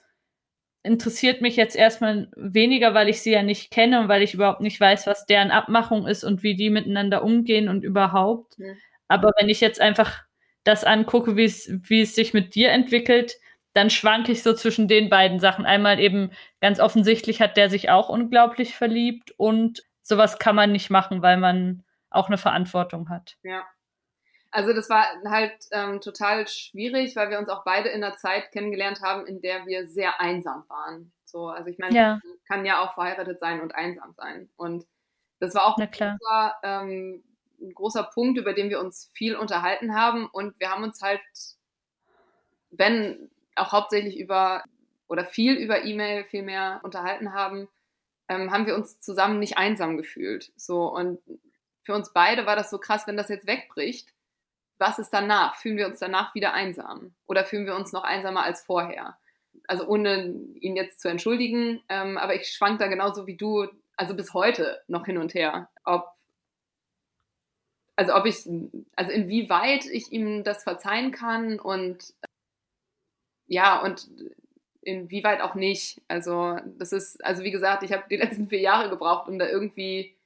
interessiert mich jetzt erstmal weniger, weil ich sie ja nicht kenne und weil ich überhaupt nicht weiß, was deren Abmachung ist und wie die miteinander umgehen und überhaupt. Mhm. Aber wenn ich jetzt einfach das angucke, wie es, wie es sich mit dir entwickelt, dann schwanke ich so zwischen den beiden Sachen. Einmal eben ganz offensichtlich hat der sich auch unglaublich verliebt und sowas kann man nicht machen, weil man auch eine Verantwortung hat. Ja. Also das war halt ähm, total schwierig, weil wir uns auch beide in einer Zeit kennengelernt haben, in der wir sehr einsam waren. So, also ich meine, ja. kann ja auch verheiratet sein und einsam sein. Und das war auch ein großer, ähm, ein großer Punkt, über den wir uns viel unterhalten haben. Und wir haben uns halt, wenn auch hauptsächlich über oder viel über E-Mail viel mehr unterhalten haben, ähm, haben wir uns zusammen nicht einsam gefühlt. So und für uns beide war das so krass, wenn das jetzt wegbricht. Was ist danach? Fühlen wir uns danach wieder einsam oder fühlen wir uns noch einsamer als vorher? Also ohne ihn jetzt zu entschuldigen, ähm, aber ich schwank da genauso wie du, also bis heute noch hin und her, ob also ob ich, also inwieweit ich ihm das verzeihen kann und ja, und inwieweit auch nicht. Also, das ist, also wie gesagt, ich habe die letzten vier Jahre gebraucht, um da irgendwie,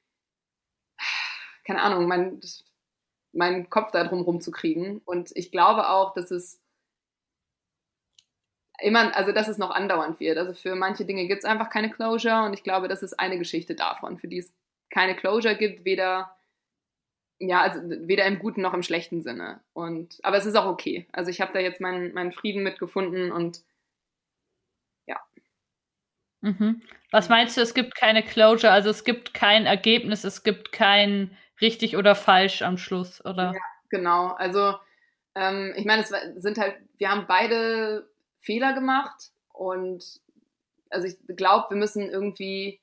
keine Ahnung, mein, meinen Kopf da drum rumzukriegen. Und ich glaube auch, dass es immer, also dass es noch andauernd wird. Also für manche Dinge gibt es einfach keine Closure und ich glaube, das ist eine Geschichte davon, für die es keine Closure gibt, weder ja, also weder im guten noch im schlechten Sinne. Und, aber es ist auch okay. Also ich habe da jetzt meinen, meinen Frieden mitgefunden und ja. Mhm. Was meinst du, es gibt keine Closure, also es gibt kein Ergebnis, es gibt kein richtig oder falsch am Schluss, oder? Ja, genau. Also ähm, ich meine, es sind halt, wir haben beide Fehler gemacht und also ich glaube, wir müssen irgendwie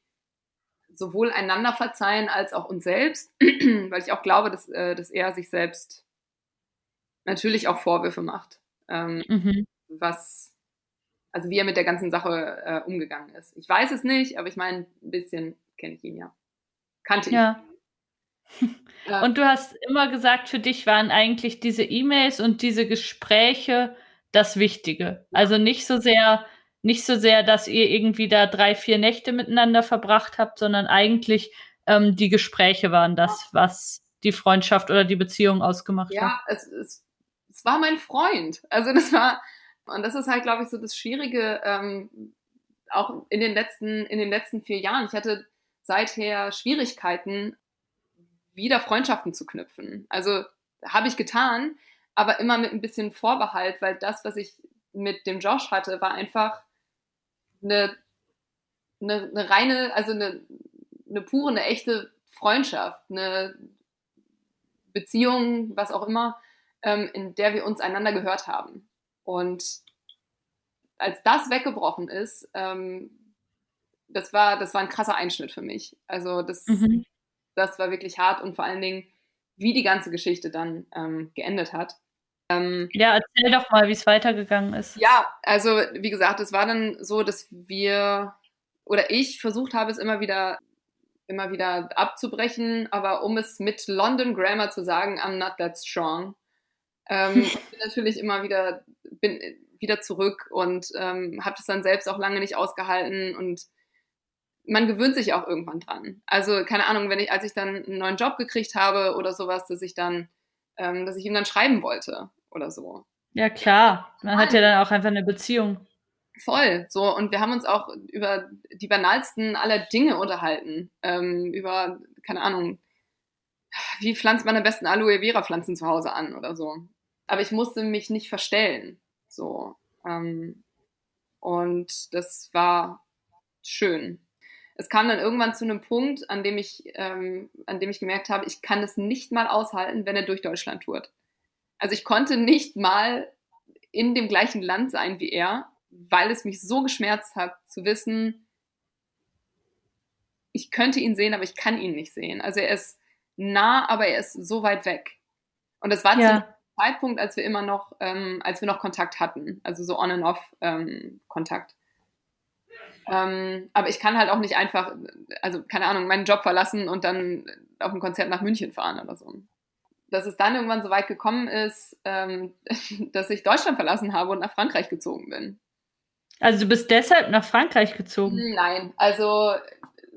sowohl einander verzeihen als auch uns selbst, weil ich auch glaube, dass, äh, dass er sich selbst natürlich auch Vorwürfe macht, ähm, mhm. was, also wie er mit der ganzen Sache äh, umgegangen ist. Ich weiß es nicht, aber ich meine, ein bisschen kenne ich ihn ja. Kannte ja. Ihn. Und du hast immer gesagt, für dich waren eigentlich diese E-Mails und diese Gespräche das Wichtige. Also nicht so sehr nicht so sehr, dass ihr irgendwie da drei, vier Nächte miteinander verbracht habt, sondern eigentlich ähm, die Gespräche waren das, was die Freundschaft oder die Beziehung ausgemacht ja, hat. Ja, es, es, es, war mein Freund. Also das war, und das ist halt, glaube ich, so das Schwierige, ähm, auch in den letzten, in den letzten vier Jahren. Ich hatte seither Schwierigkeiten, wieder Freundschaften zu knüpfen. Also habe ich getan, aber immer mit ein bisschen Vorbehalt, weil das, was ich mit dem Josh hatte, war einfach eine, eine, eine reine, also eine, eine pure, eine echte Freundschaft, eine Beziehung, was auch immer, ähm, in der wir uns einander gehört haben. Und als das weggebrochen ist, ähm, das war, das war ein krasser Einschnitt für mich. Also das, mhm. Das war wirklich hart und vor allen Dingen, wie die ganze Geschichte dann ähm, geendet hat. Ähm, ja, erzähl doch mal, wie es weitergegangen ist. Ja, also wie gesagt, es war dann so, dass wir oder ich versucht habe, es immer wieder immer wieder abzubrechen. Aber um es mit London Grammar zu sagen, I'm not that strong. Ähm, bin natürlich immer wieder, bin wieder zurück und ähm, habe das dann selbst auch lange nicht ausgehalten und man gewöhnt sich auch irgendwann dran. Also keine Ahnung, wenn ich, als ich dann einen neuen Job gekriegt habe oder sowas, dass ich dann, ähm, dass ich ihm dann schreiben wollte oder so. Ja klar, man hat ja dann auch einfach eine Beziehung. Voll, so und wir haben uns auch über die banalsten aller Dinge unterhalten, ähm, über keine Ahnung, wie pflanzt man am besten Aloe Vera Pflanzen zu Hause an oder so. Aber ich musste mich nicht verstellen, so ähm, und das war schön es kam dann irgendwann zu einem Punkt, an dem ich, ähm, an dem ich gemerkt habe, ich kann es nicht mal aushalten, wenn er durch Deutschland tourt. Also ich konnte nicht mal in dem gleichen Land sein wie er, weil es mich so geschmerzt hat, zu wissen, ich könnte ihn sehen, aber ich kann ihn nicht sehen. Also er ist nah, aber er ist so weit weg. Und das war ja. zu einem Zeitpunkt, als wir immer noch, ähm, als wir noch Kontakt hatten, also so on and off ähm, Kontakt. Ähm, aber ich kann halt auch nicht einfach, also keine Ahnung, meinen Job verlassen und dann auf ein Konzert nach München fahren oder so. Dass es dann irgendwann so weit gekommen ist, ähm, dass ich Deutschland verlassen habe und nach Frankreich gezogen bin. Also du bist deshalb nach Frankreich gezogen? Nein, also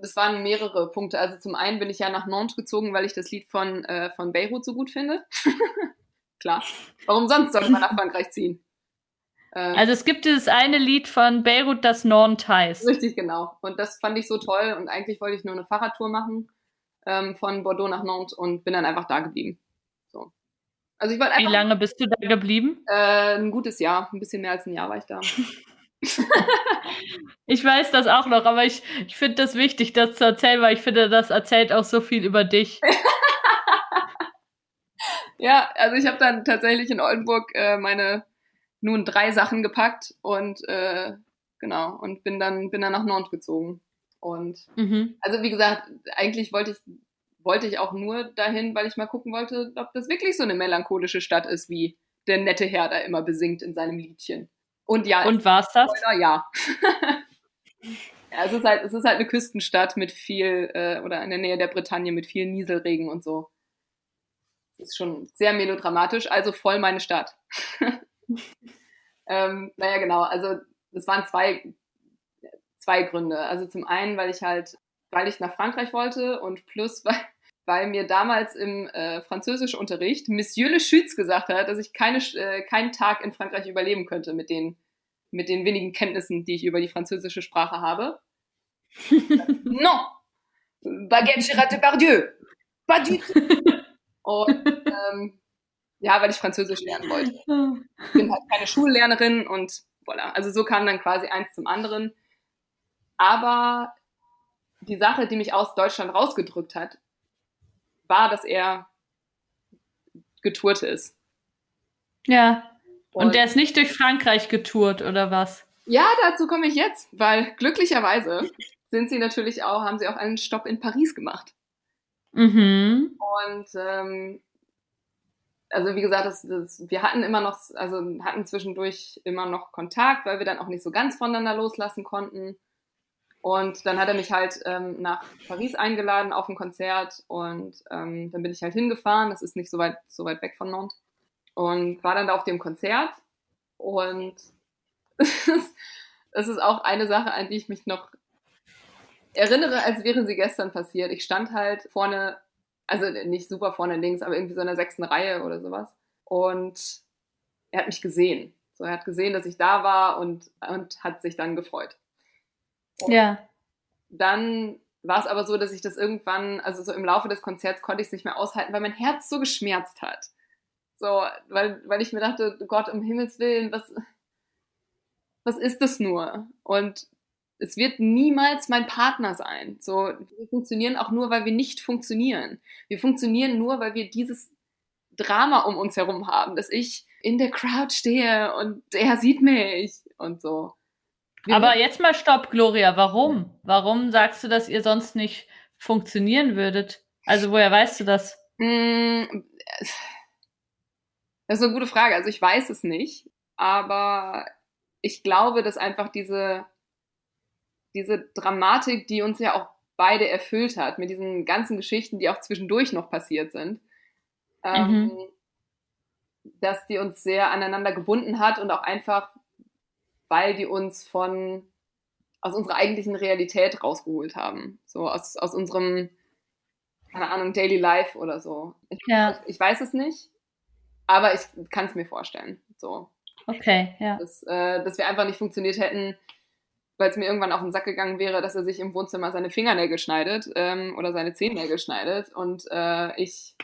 das waren mehrere Punkte. Also zum einen bin ich ja nach Nantes gezogen, weil ich das Lied von, äh, von Beirut so gut finde. Klar. Warum sonst soll man nach Frankreich ziehen? Äh, also es gibt dieses eine Lied von Beirut, das Nantes heißt. Richtig, genau. Und das fand ich so toll und eigentlich wollte ich nur eine Fahrradtour machen ähm, von Bordeaux nach Nantes und bin dann einfach da geblieben. So. Also ich einfach, Wie lange bist du da geblieben? Äh, ein gutes Jahr, ein bisschen mehr als ein Jahr war ich da. ich weiß das auch noch, aber ich, ich finde das wichtig, das zu erzählen, weil ich finde, das erzählt auch so viel über dich. ja, also ich habe dann tatsächlich in Oldenburg äh, meine nun drei Sachen gepackt und äh, genau und bin dann bin dann nach Nantes gezogen. Und mhm. also wie gesagt eigentlich wollte ich wollte ich auch nur dahin weil ich mal gucken wollte ob das wirklich so eine melancholische Stadt ist wie der nette Herr da immer besingt in seinem Liedchen. Und ja und war's das? Spoiler, ja. Ja es ist halt es ist halt eine Küstenstadt mit viel äh, oder in der Nähe der Bretagne mit viel Nieselregen und so. Das ist schon sehr melodramatisch also voll meine Stadt ähm, naja, genau. Also es waren zwei, zwei Gründe. Also zum einen, weil ich halt, weil ich nach Frankreich wollte und plus, weil, weil mir damals im äh, Französischunterricht Monsieur Le Schütz gesagt hat, dass ich keine, äh, keinen Tag in Frankreich überleben könnte mit den, mit den wenigen Kenntnissen, die ich über die französische Sprache habe. non! Baguette Gérard Depardieu! Pas du tout! Und ähm, ja, weil ich Französisch lernen wollte. Ich bin halt keine Schullernerin und voilà. Also so kam dann quasi eins zum anderen. Aber die Sache, die mich aus Deutschland rausgedrückt hat, war, dass er getourt ist. Ja. Und, und der ist nicht durch Frankreich getourt, oder was? Ja, dazu komme ich jetzt, weil glücklicherweise sind sie natürlich auch, haben sie auch einen Stopp in Paris gemacht. Mhm. Und ähm, also wie gesagt, das, das, wir hatten immer noch, also hatten zwischendurch immer noch Kontakt, weil wir dann auch nicht so ganz voneinander loslassen konnten. Und dann hat er mich halt ähm, nach Paris eingeladen auf ein Konzert und ähm, dann bin ich halt hingefahren. Das ist nicht so weit, so weit weg von Nantes. Und war dann da auf dem Konzert. Und das ist auch eine Sache, an die ich mich noch erinnere, als wäre sie gestern passiert. Ich stand halt vorne also nicht super vorne links, aber irgendwie so in der sechsten Reihe oder sowas. Und er hat mich gesehen. So, er hat gesehen, dass ich da war und, und hat sich dann gefreut. Und ja. Dann war es aber so, dass ich das irgendwann, also so im Laufe des Konzerts konnte ich es nicht mehr aushalten, weil mein Herz so geschmerzt hat. So, weil, weil ich mir dachte, Gott, um Himmels Willen, was, was ist das nur? Und es wird niemals mein Partner sein. So, wir funktionieren auch nur, weil wir nicht funktionieren. Wir funktionieren nur, weil wir dieses Drama um uns herum haben, dass ich in der Crowd stehe und er sieht mich und so. Wir Aber jetzt mal stopp, Gloria. Warum? Warum sagst du, dass ihr sonst nicht funktionieren würdet? Also woher weißt du das? Mm, das ist eine gute Frage. Also ich weiß es nicht, aber ich glaube, dass einfach diese diese Dramatik, die uns ja auch beide erfüllt hat, mit diesen ganzen Geschichten, die auch zwischendurch noch passiert sind. Ähm, mhm. Dass die uns sehr aneinander gebunden hat und auch einfach, weil die uns von aus unserer eigentlichen Realität rausgeholt haben. So aus, aus unserem, keine Ahnung, Daily Life oder so. Ich, ja. ich, weiß es nicht, aber ich kann es mir vorstellen. So. Okay, ja. Dass, äh, dass wir einfach nicht funktioniert hätten, weil es mir irgendwann auf den Sack gegangen wäre, dass er sich im Wohnzimmer seine Fingernägel schneidet ähm, oder seine Zehennägel schneidet und äh, ich,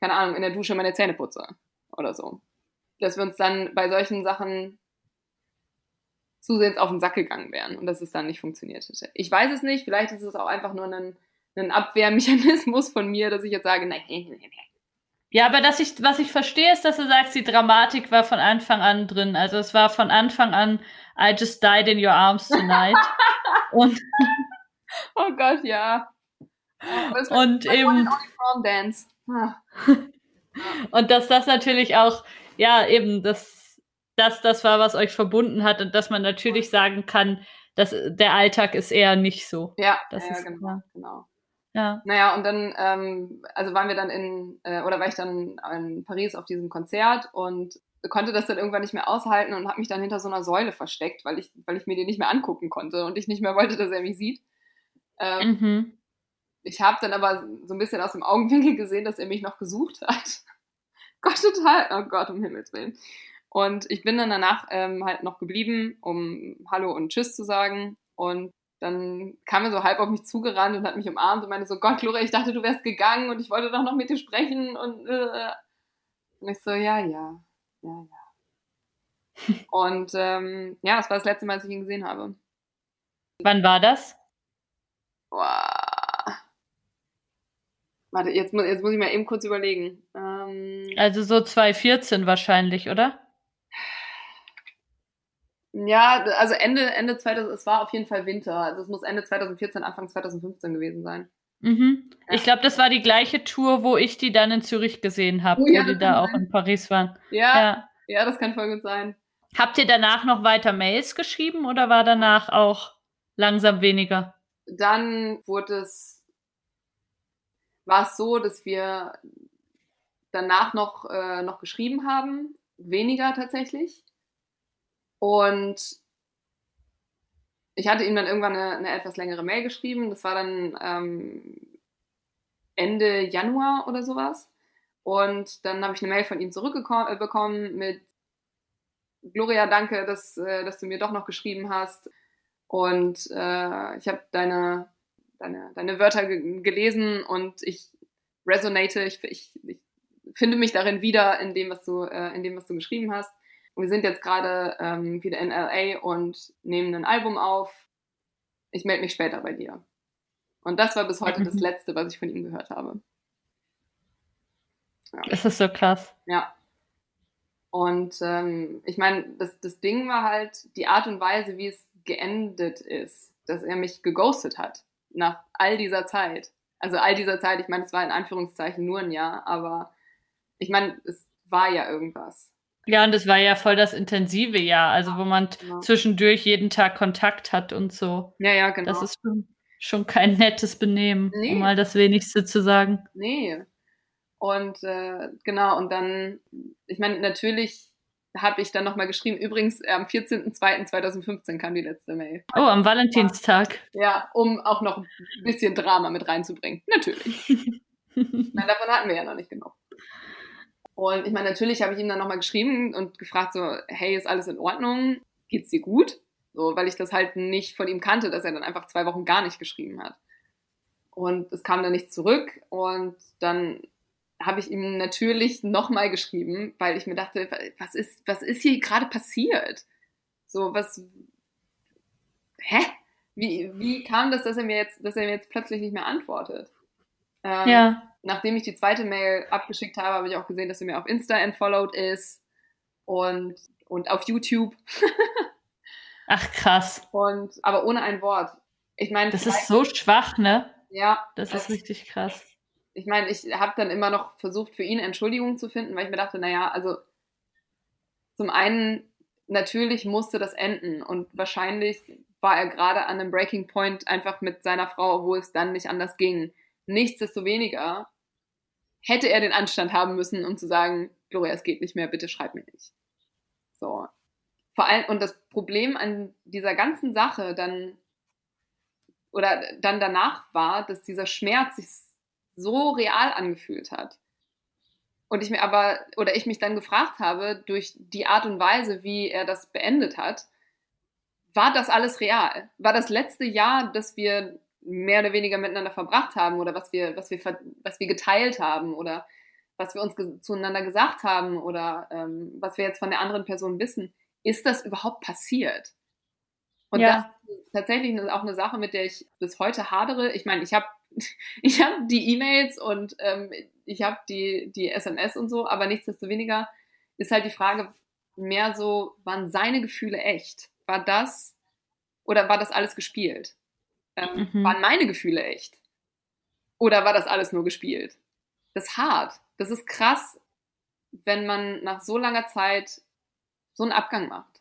keine Ahnung, in der Dusche meine Zähne putze oder so. Dass wir uns dann bei solchen Sachen zusehends auf den Sack gegangen wären und dass es dann nicht funktioniert hätte. Ich weiß es nicht, vielleicht ist es auch einfach nur ein, ein Abwehrmechanismus von mir, dass ich jetzt sage, nein, nein, nein, nein. Ja, aber dass ich, was ich verstehe, ist, dass du sagst, die Dramatik war von Anfang an drin. Also es war von Anfang an, I just died in your arms tonight. und oh Gott, ja. und eben. Dance. Ah. und dass das natürlich auch, ja, eben, dass das das war, was euch verbunden hat und dass man natürlich sagen kann, dass der Alltag ist eher nicht so. Ja, das ja, ist, genau, genau. Ja. Naja, und dann, ähm, also waren wir dann in, äh, oder war ich dann in Paris auf diesem Konzert und konnte das dann irgendwann nicht mehr aushalten und habe mich dann hinter so einer Säule versteckt, weil ich, weil ich mir den nicht mehr angucken konnte und ich nicht mehr wollte, dass er mich sieht. Ähm, mhm. Ich habe dann aber so ein bisschen aus dem Augenwinkel gesehen, dass er mich noch gesucht hat. Gott, total. Oh Gott, um Himmels Willen. Und ich bin dann danach ähm, halt noch geblieben, um Hallo und Tschüss zu sagen. Und dann kam er so halb auf mich zugerannt und hat mich umarmt und meinte so, Gott, Gloria, ich dachte, du wärst gegangen und ich wollte doch noch mit dir sprechen und, äh. und ich so, ja, ja, ja, ja. und ähm, ja, das war das letzte Mal, als ich ihn gesehen habe. Wann war das? Boah. Warte, jetzt muss, jetzt muss ich mal eben kurz überlegen. Ähm, also so 2014 wahrscheinlich, oder? Ja, also Ende, Ende 2000, es war auf jeden Fall Winter. Also es muss Ende 2014, Anfang 2015 gewesen sein. Mhm. Ja. Ich glaube, das war die gleiche Tour, wo ich die dann in Zürich gesehen habe, oh, ja, wo die da auch in Paris waren. Ja, ja, ja, das kann voll gut sein. Habt ihr danach noch weiter Mails geschrieben oder war danach auch langsam weniger? Dann wurde es, war es so, dass wir danach noch, äh, noch geschrieben haben, weniger tatsächlich. Und ich hatte ihm dann irgendwann eine, eine etwas längere Mail geschrieben. Das war dann ähm, Ende Januar oder sowas. Und dann habe ich eine Mail von ihm zurückbekommen äh, mit Gloria, danke, dass, äh, dass du mir doch noch geschrieben hast. Und äh, ich habe deine, deine, deine Wörter gelesen und ich resonate, ich, ich, ich, finde mich darin wieder in dem, was du, äh, in dem, was du geschrieben hast wir sind jetzt gerade ähm, wieder in LA und nehmen ein Album auf. Ich melde mich später bei dir. Und das war bis heute mhm. das Letzte, was ich von ihm gehört habe. Ja. Das ist so krass. Ja. Und ähm, ich meine, das, das Ding war halt die Art und Weise, wie es geendet ist, dass er mich geghostet hat nach all dieser Zeit. Also all dieser Zeit, ich meine, es war in Anführungszeichen nur ein Jahr, aber ich meine, es war ja irgendwas. Ja, und es war ja voll das intensive Jahr, also wo man genau. zwischendurch jeden Tag Kontakt hat und so. Ja, ja, genau. Das ist schon, schon kein nettes Benehmen, nee. um mal das Wenigste zu sagen. Nee. Und äh, genau, und dann, ich meine, natürlich habe ich dann nochmal geschrieben, übrigens am 14.02.2015 kam die letzte Mail. Oh, am Valentinstag. Ja, um auch noch ein bisschen Drama mit reinzubringen. Natürlich. Nein, davon hatten wir ja noch nicht genug. Und ich meine, natürlich habe ich ihm dann nochmal geschrieben und gefragt so, hey, ist alles in Ordnung? Geht's dir gut? So, weil ich das halt nicht von ihm kannte, dass er dann einfach zwei Wochen gar nicht geschrieben hat. Und es kam dann nicht zurück und dann habe ich ihm natürlich nochmal geschrieben, weil ich mir dachte, was ist, was ist hier gerade passiert? So, was, hä? Wie, wie kam das, dass er mir jetzt, dass er mir jetzt plötzlich nicht mehr antwortet? Ähm, ja nachdem ich die zweite Mail abgeschickt habe, habe ich auch gesehen, dass sie mir auf Insta entfollowed ist und, und auf YouTube. Ach krass. Und aber ohne ein Wort. Ich meine, das ist so schwach, ne? Ja. Das ist richtig krass. Ich meine, ich habe dann immer noch versucht, für ihn Entschuldigung zu finden, weil ich mir dachte, naja, also zum einen, natürlich musste das enden und wahrscheinlich war er gerade an einem Breaking Point einfach mit seiner Frau, wo es dann nicht anders ging. Nichtsdestoweniger hätte er den Anstand haben müssen, um zu sagen, Gloria, es geht nicht mehr, bitte schreib mir nicht. So. Vor allem, und das Problem an dieser ganzen Sache dann, oder dann danach war, dass dieser Schmerz sich so real angefühlt hat. Und ich mir aber, oder ich mich dann gefragt habe, durch die Art und Weise, wie er das beendet hat, war das alles real? War das letzte Jahr, das wir mehr oder weniger miteinander verbracht haben oder was wir, was wir, was wir geteilt haben oder was wir uns ge zueinander gesagt haben oder ähm, was wir jetzt von der anderen Person wissen, ist das überhaupt passiert? Und ja. das ist tatsächlich auch eine Sache, mit der ich bis heute hadere. Ich meine, ich habe ich hab die E-Mails und ähm, ich habe die, die SMS und so, aber nichtsdestoweniger ist halt die Frage mehr so, waren seine Gefühle echt? War das oder war das alles gespielt? Ähm, mhm. Waren meine Gefühle echt? Oder war das alles nur gespielt? Das ist hart. Das ist krass, wenn man nach so langer Zeit so einen Abgang macht.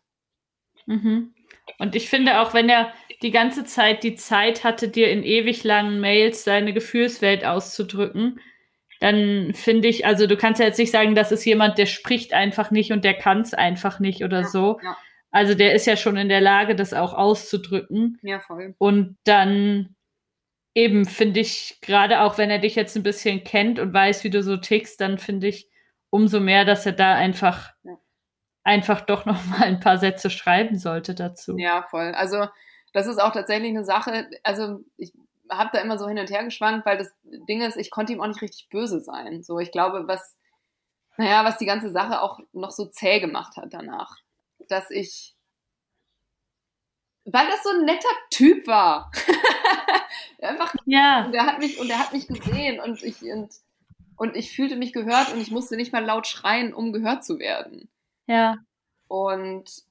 Mhm. Und ich finde auch, wenn er die ganze Zeit die Zeit hatte, dir in ewig langen Mails seine Gefühlswelt auszudrücken, dann finde ich, also du kannst ja jetzt nicht sagen, das ist jemand, der spricht einfach nicht und der kann es einfach nicht oder ja, so. Ja. Also der ist ja schon in der Lage, das auch auszudrücken. Ja, voll. Und dann eben finde ich, gerade auch wenn er dich jetzt ein bisschen kennt und weiß, wie du so tickst, dann finde ich umso mehr, dass er da einfach, ja. einfach doch noch mal ein paar Sätze schreiben sollte dazu. Ja, voll. Also das ist auch tatsächlich eine Sache, also ich habe da immer so hin und her geschwankt, weil das Ding ist, ich konnte ihm auch nicht richtig böse sein. So, ich glaube, was, naja, was die ganze Sache auch noch so zäh gemacht hat danach dass ich, weil das so ein netter Typ war. Einfach, ja. Und der hat mich, und der hat mich gesehen und ich, und, und ich fühlte mich gehört und ich musste nicht mal laut schreien, um gehört zu werden. Ja. Und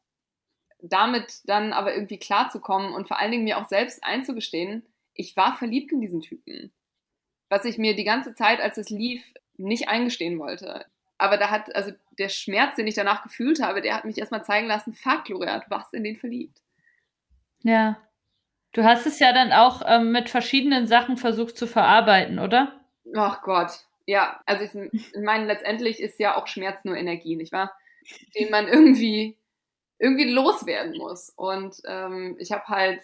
damit dann aber irgendwie klarzukommen und vor allen Dingen mir auch selbst einzugestehen, ich war verliebt in diesen Typen. Was ich mir die ganze Zeit, als es lief, nicht eingestehen wollte aber da hat, also der Schmerz, den ich danach gefühlt habe, der hat mich erstmal zeigen lassen, fuck, Gloria, du warst in den verliebt. Ja. Du hast es ja dann auch ähm, mit verschiedenen Sachen versucht zu verarbeiten, oder? Ach Gott, ja. Also ich, meine, letztendlich ist ja auch Schmerz nur Energie, nicht wahr? Den man irgendwie, irgendwie loswerden muss. Und ähm, ich habe halt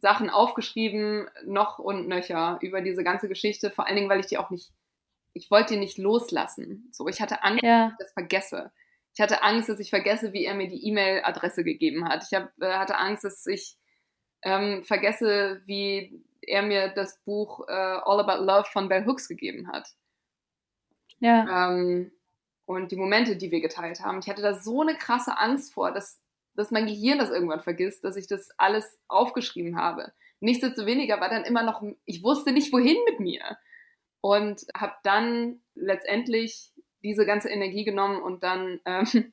Sachen aufgeschrieben, noch und nöcher, über diese ganze Geschichte, vor allen Dingen, weil ich die auch nicht ich wollte ihn nicht loslassen. So, ich hatte Angst, ja. dass ich das vergesse. Ich hatte Angst, dass ich vergesse, wie er mir die E-Mail-Adresse gegeben hat. Ich hab, äh, hatte Angst, dass ich ähm, vergesse, wie er mir das Buch äh, All About Love von Bell Hooks gegeben hat. Ja. Ähm, und die Momente, die wir geteilt haben. Ich hatte da so eine krasse Angst vor, dass, dass mein Gehirn das irgendwann vergisst, dass ich das alles aufgeschrieben habe. Nichtsdestoweniger war dann immer noch, ich wusste nicht, wohin mit mir und habe dann letztendlich diese ganze Energie genommen und dann ähm,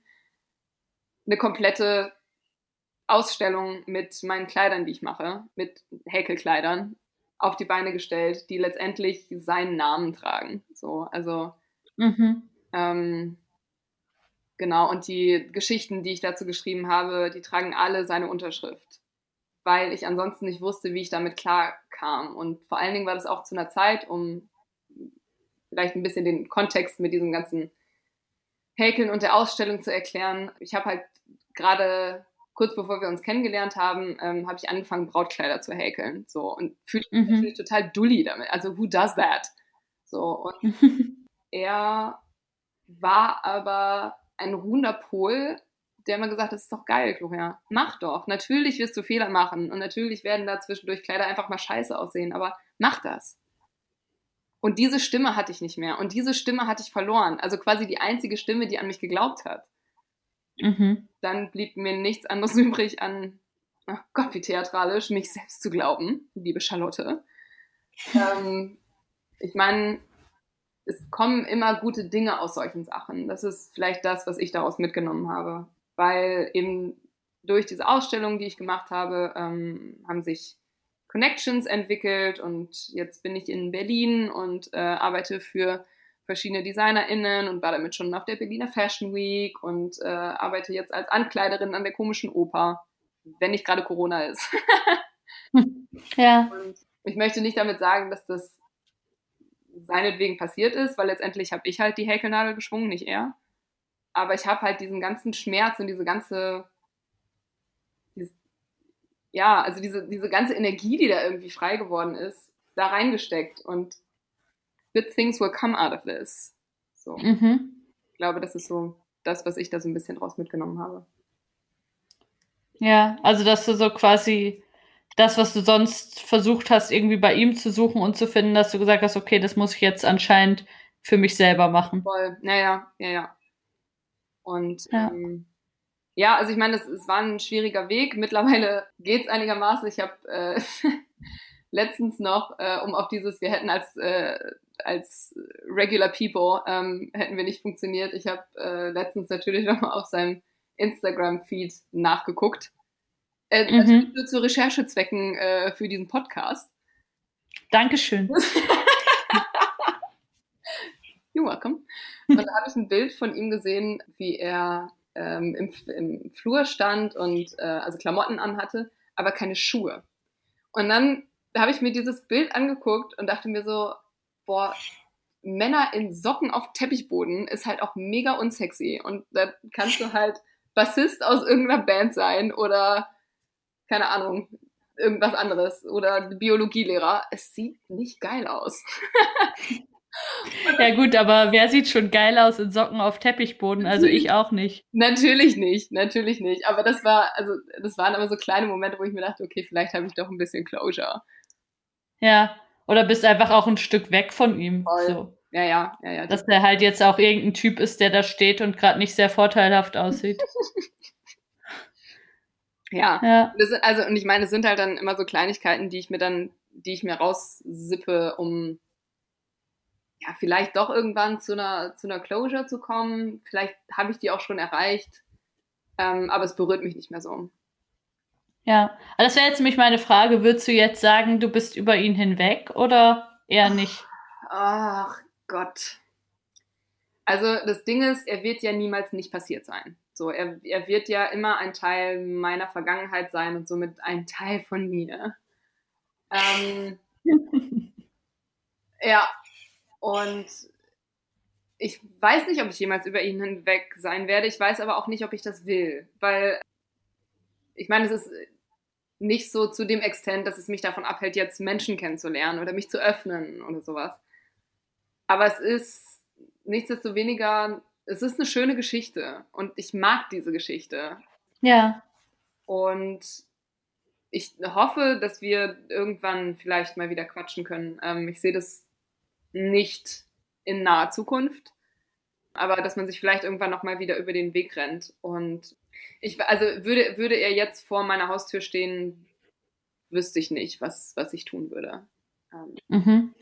eine komplette Ausstellung mit meinen Kleidern, die ich mache, mit Häkelkleidern auf die Beine gestellt, die letztendlich seinen Namen tragen. So, also mhm. ähm, genau. Und die Geschichten, die ich dazu geschrieben habe, die tragen alle seine Unterschrift, weil ich ansonsten nicht wusste, wie ich damit klarkam. Und vor allen Dingen war das auch zu einer Zeit, um vielleicht ein bisschen den Kontext mit diesem ganzen Häkeln und der Ausstellung zu erklären. Ich habe halt gerade kurz bevor wir uns kennengelernt haben, ähm, habe ich angefangen, Brautkleider zu häkeln. So und fühlte mich mhm. natürlich total dully damit. Also who does that? So und er war aber ein ruhender Pol, der immer gesagt hat, das ist doch geil, Gloria. Mach doch. Natürlich wirst du Fehler machen und natürlich werden da zwischendurch Kleider einfach mal scheiße aussehen, aber mach das. Und diese Stimme hatte ich nicht mehr. Und diese Stimme hatte ich verloren. Also quasi die einzige Stimme, die an mich geglaubt hat. Mhm. Dann blieb mir nichts anderes übrig, an, ach Gott, wie theatralisch, mich selbst zu glauben, liebe Charlotte. ähm, ich meine, es kommen immer gute Dinge aus solchen Sachen. Das ist vielleicht das, was ich daraus mitgenommen habe. Weil eben durch diese Ausstellung, die ich gemacht habe, ähm, haben sich Connections entwickelt und jetzt bin ich in Berlin und äh, arbeite für verschiedene DesignerInnen und war damit schon auf der Berliner Fashion Week und äh, arbeite jetzt als Ankleiderin an der komischen Oper. wenn nicht gerade Corona ist. ja. Und ich möchte nicht damit sagen, dass das seinetwegen passiert ist, weil letztendlich habe ich halt die Häkelnadel geschwungen, nicht er. Aber ich habe halt diesen ganzen Schmerz und diese ganze, ja, also diese, diese ganze Energie, die da irgendwie frei geworden ist, da reingesteckt und good things will come out of this. So. Mhm. Ich glaube, das ist so das, was ich da so ein bisschen draus mitgenommen habe. Ja, also dass du so quasi das, was du sonst versucht hast, irgendwie bei ihm zu suchen und zu finden, dass du gesagt hast, okay, das muss ich jetzt anscheinend für mich selber machen. Voll, naja, ja, ja. Und ja, ähm, ja also ich meine, es war ein schwieriger Weg. Mittlerweile geht es einigermaßen. Ich habe äh, letztens noch, äh, um auf dieses, wir hätten als, äh, als Regular People, ähm, hätten wir nicht funktioniert. Ich habe äh, letztens natürlich nochmal auf seinem Instagram-Feed nachgeguckt. Äh, mhm. Nur zu Recherchezwecken äh, für diesen Podcast. Dankeschön. You're welcome. Und da habe ich ein Bild von ihm gesehen, wie er ähm, im, im, Flur stand und äh, also Klamotten anhatte, aber keine Schuhe. Und dann habe ich mir dieses Bild angeguckt und dachte mir so, boah, Männer in Socken auf Teppichboden ist halt auch mega unsexy. Und da kannst du halt Bassist aus irgendeiner Band sein oder, keine Ahnung, irgendwas anderes oder Biologielehrer. Es sieht nicht geil aus. ja gut, aber wer sieht schon geil aus in Socken auf Teppichboden? Also ich auch nicht. Natürlich nicht, natürlich nicht. Aber das war, also das waren aber so kleine Momente, wo ich mir dachte, okay, vielleicht habe ich doch ein bisschen Closure. Ja, oder bist einfach auch ein Stück weg von ihm. Voll. So. Ja, ja, ja, ja. Dass der halt jetzt auch irgendein Typ ist, der da steht und gerade nicht sehr vorteilhaft aussieht. ja. ja. Sind, also, und ich meine, es sind halt dann immer so Kleinigkeiten, die ich mir dann, die ich mir raussippe, um ja, vielleicht doch irgendwann zu einer, zu einer Closure zu kommen. Vielleicht habe ich die auch schon erreicht, ähm, aber es berührt mich nicht mehr so. Ja, also das wäre jetzt nämlich meine Frage. Würdest du jetzt sagen, du bist über ihn hinweg oder eher nicht? Ach Gott. Also das Ding ist, er wird ja niemals nicht passiert sein. So, er, er wird ja immer ein Teil meiner Vergangenheit sein und somit ein Teil von mir. Ähm, ja, und ich weiß nicht, ob ich jemals über ihn hinweg sein werde. Ich weiß aber auch nicht, ob ich das will, weil ich meine, es ist nicht so zu dem Extent, dass es mich davon abhält, jetzt Menschen kennenzulernen oder mich zu öffnen oder sowas. Aber es ist nichtsdestoweniger, es ist eine schöne Geschichte und ich mag diese Geschichte. Ja. Und ich hoffe, dass wir irgendwann vielleicht mal wieder quatschen können. Ähm, ich sehe das nicht in naher Zukunft, aber dass man sich vielleicht irgendwann noch mal wieder über den Weg rennt und ich, also würde, würde er jetzt vor meiner Haustür stehen, wüsste ich nicht, was, was ich tun würde. Ähm. Mhm.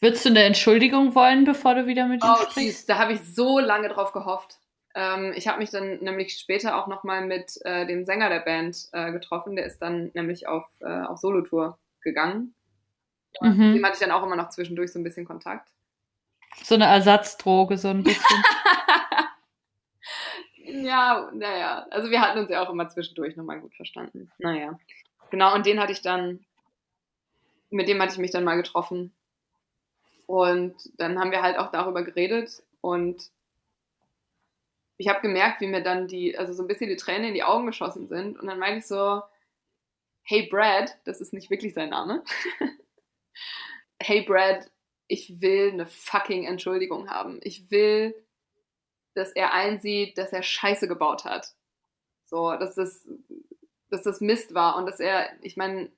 Würdest du eine Entschuldigung wollen, bevor du wieder mit ihm oh, sprichst? da habe ich so lange drauf gehofft. Ähm, ich habe mich dann nämlich später auch nochmal mit äh, dem Sänger der Band äh, getroffen. Der ist dann nämlich auf, äh, auf Solotour gegangen. Mhm. Dem hatte ich dann auch immer noch zwischendurch so ein bisschen Kontakt. So eine Ersatzdroge, so ein bisschen. Ja, naja. Also wir hatten uns ja auch immer zwischendurch nochmal gut verstanden. Naja. Genau, und den hatte ich dann, mit dem hatte ich mich dann mal getroffen. Und dann haben wir halt auch darüber geredet und ich habe gemerkt, wie mir dann die, also so ein bisschen die Tränen in die Augen geschossen sind. Und dann meinte ich so, hey Brad, das ist nicht wirklich sein Name. hey Brad, ich will eine fucking Entschuldigung haben. Ich will dass er einsieht, dass er Scheiße gebaut hat. So, dass das, dass das Mist war und dass er, ich meine,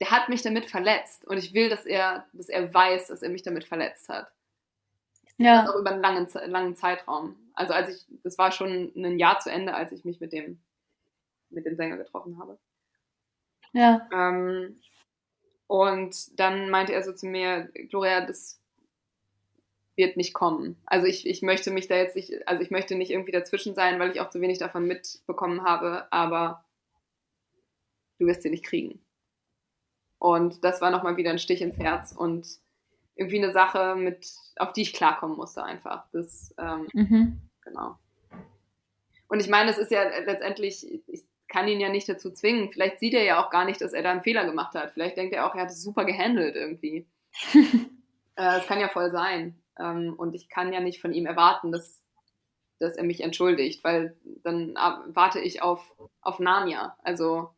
der hat mich damit verletzt und ich will, dass er, dass er weiß, dass er mich damit verletzt hat. Ja. Das auch über einen langen, langen Zeitraum. Also als ich, das war schon ein Jahr zu Ende, als ich mich mit dem, mit dem Sänger getroffen habe. Ja. Ähm, und dann meinte er so zu mir, Gloria, das wird nicht kommen. Also ich, ich möchte mich da jetzt nicht, also ich möchte nicht irgendwie dazwischen sein, weil ich auch zu wenig davon mitbekommen habe, aber du wirst sie nicht kriegen. Und das war nochmal wieder ein Stich ins Herz und irgendwie eine Sache, mit, auf die ich klarkommen musste einfach. Das, ähm, mhm. genau. Und ich meine, es ist ja letztendlich, ich kann ihn ja nicht dazu zwingen. Vielleicht sieht er ja auch gar nicht, dass er da einen Fehler gemacht hat. Vielleicht denkt er auch, er hat es super gehandelt irgendwie. äh, das kann ja voll sein. Ähm, und ich kann ja nicht von ihm erwarten, dass, dass er mich entschuldigt, weil dann warte ich auf, auf Narnia. Also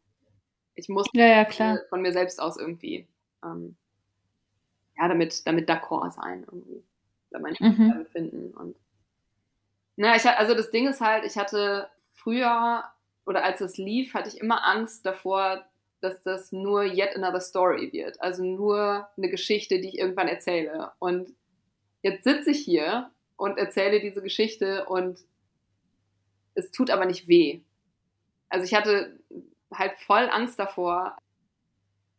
ich muss ja, ja, klar. von mir selbst aus irgendwie ähm, ja, damit, damit d'accord sein irgendwie. Da meine mhm. damit finden. Und na, ich, also das Ding ist halt, ich hatte früher oder als es lief, hatte ich immer Angst davor, dass das nur yet another story wird. Also nur eine Geschichte, die ich irgendwann erzähle. Und jetzt sitze ich hier und erzähle diese Geschichte und es tut aber nicht weh. Also ich hatte halt voll Angst davor,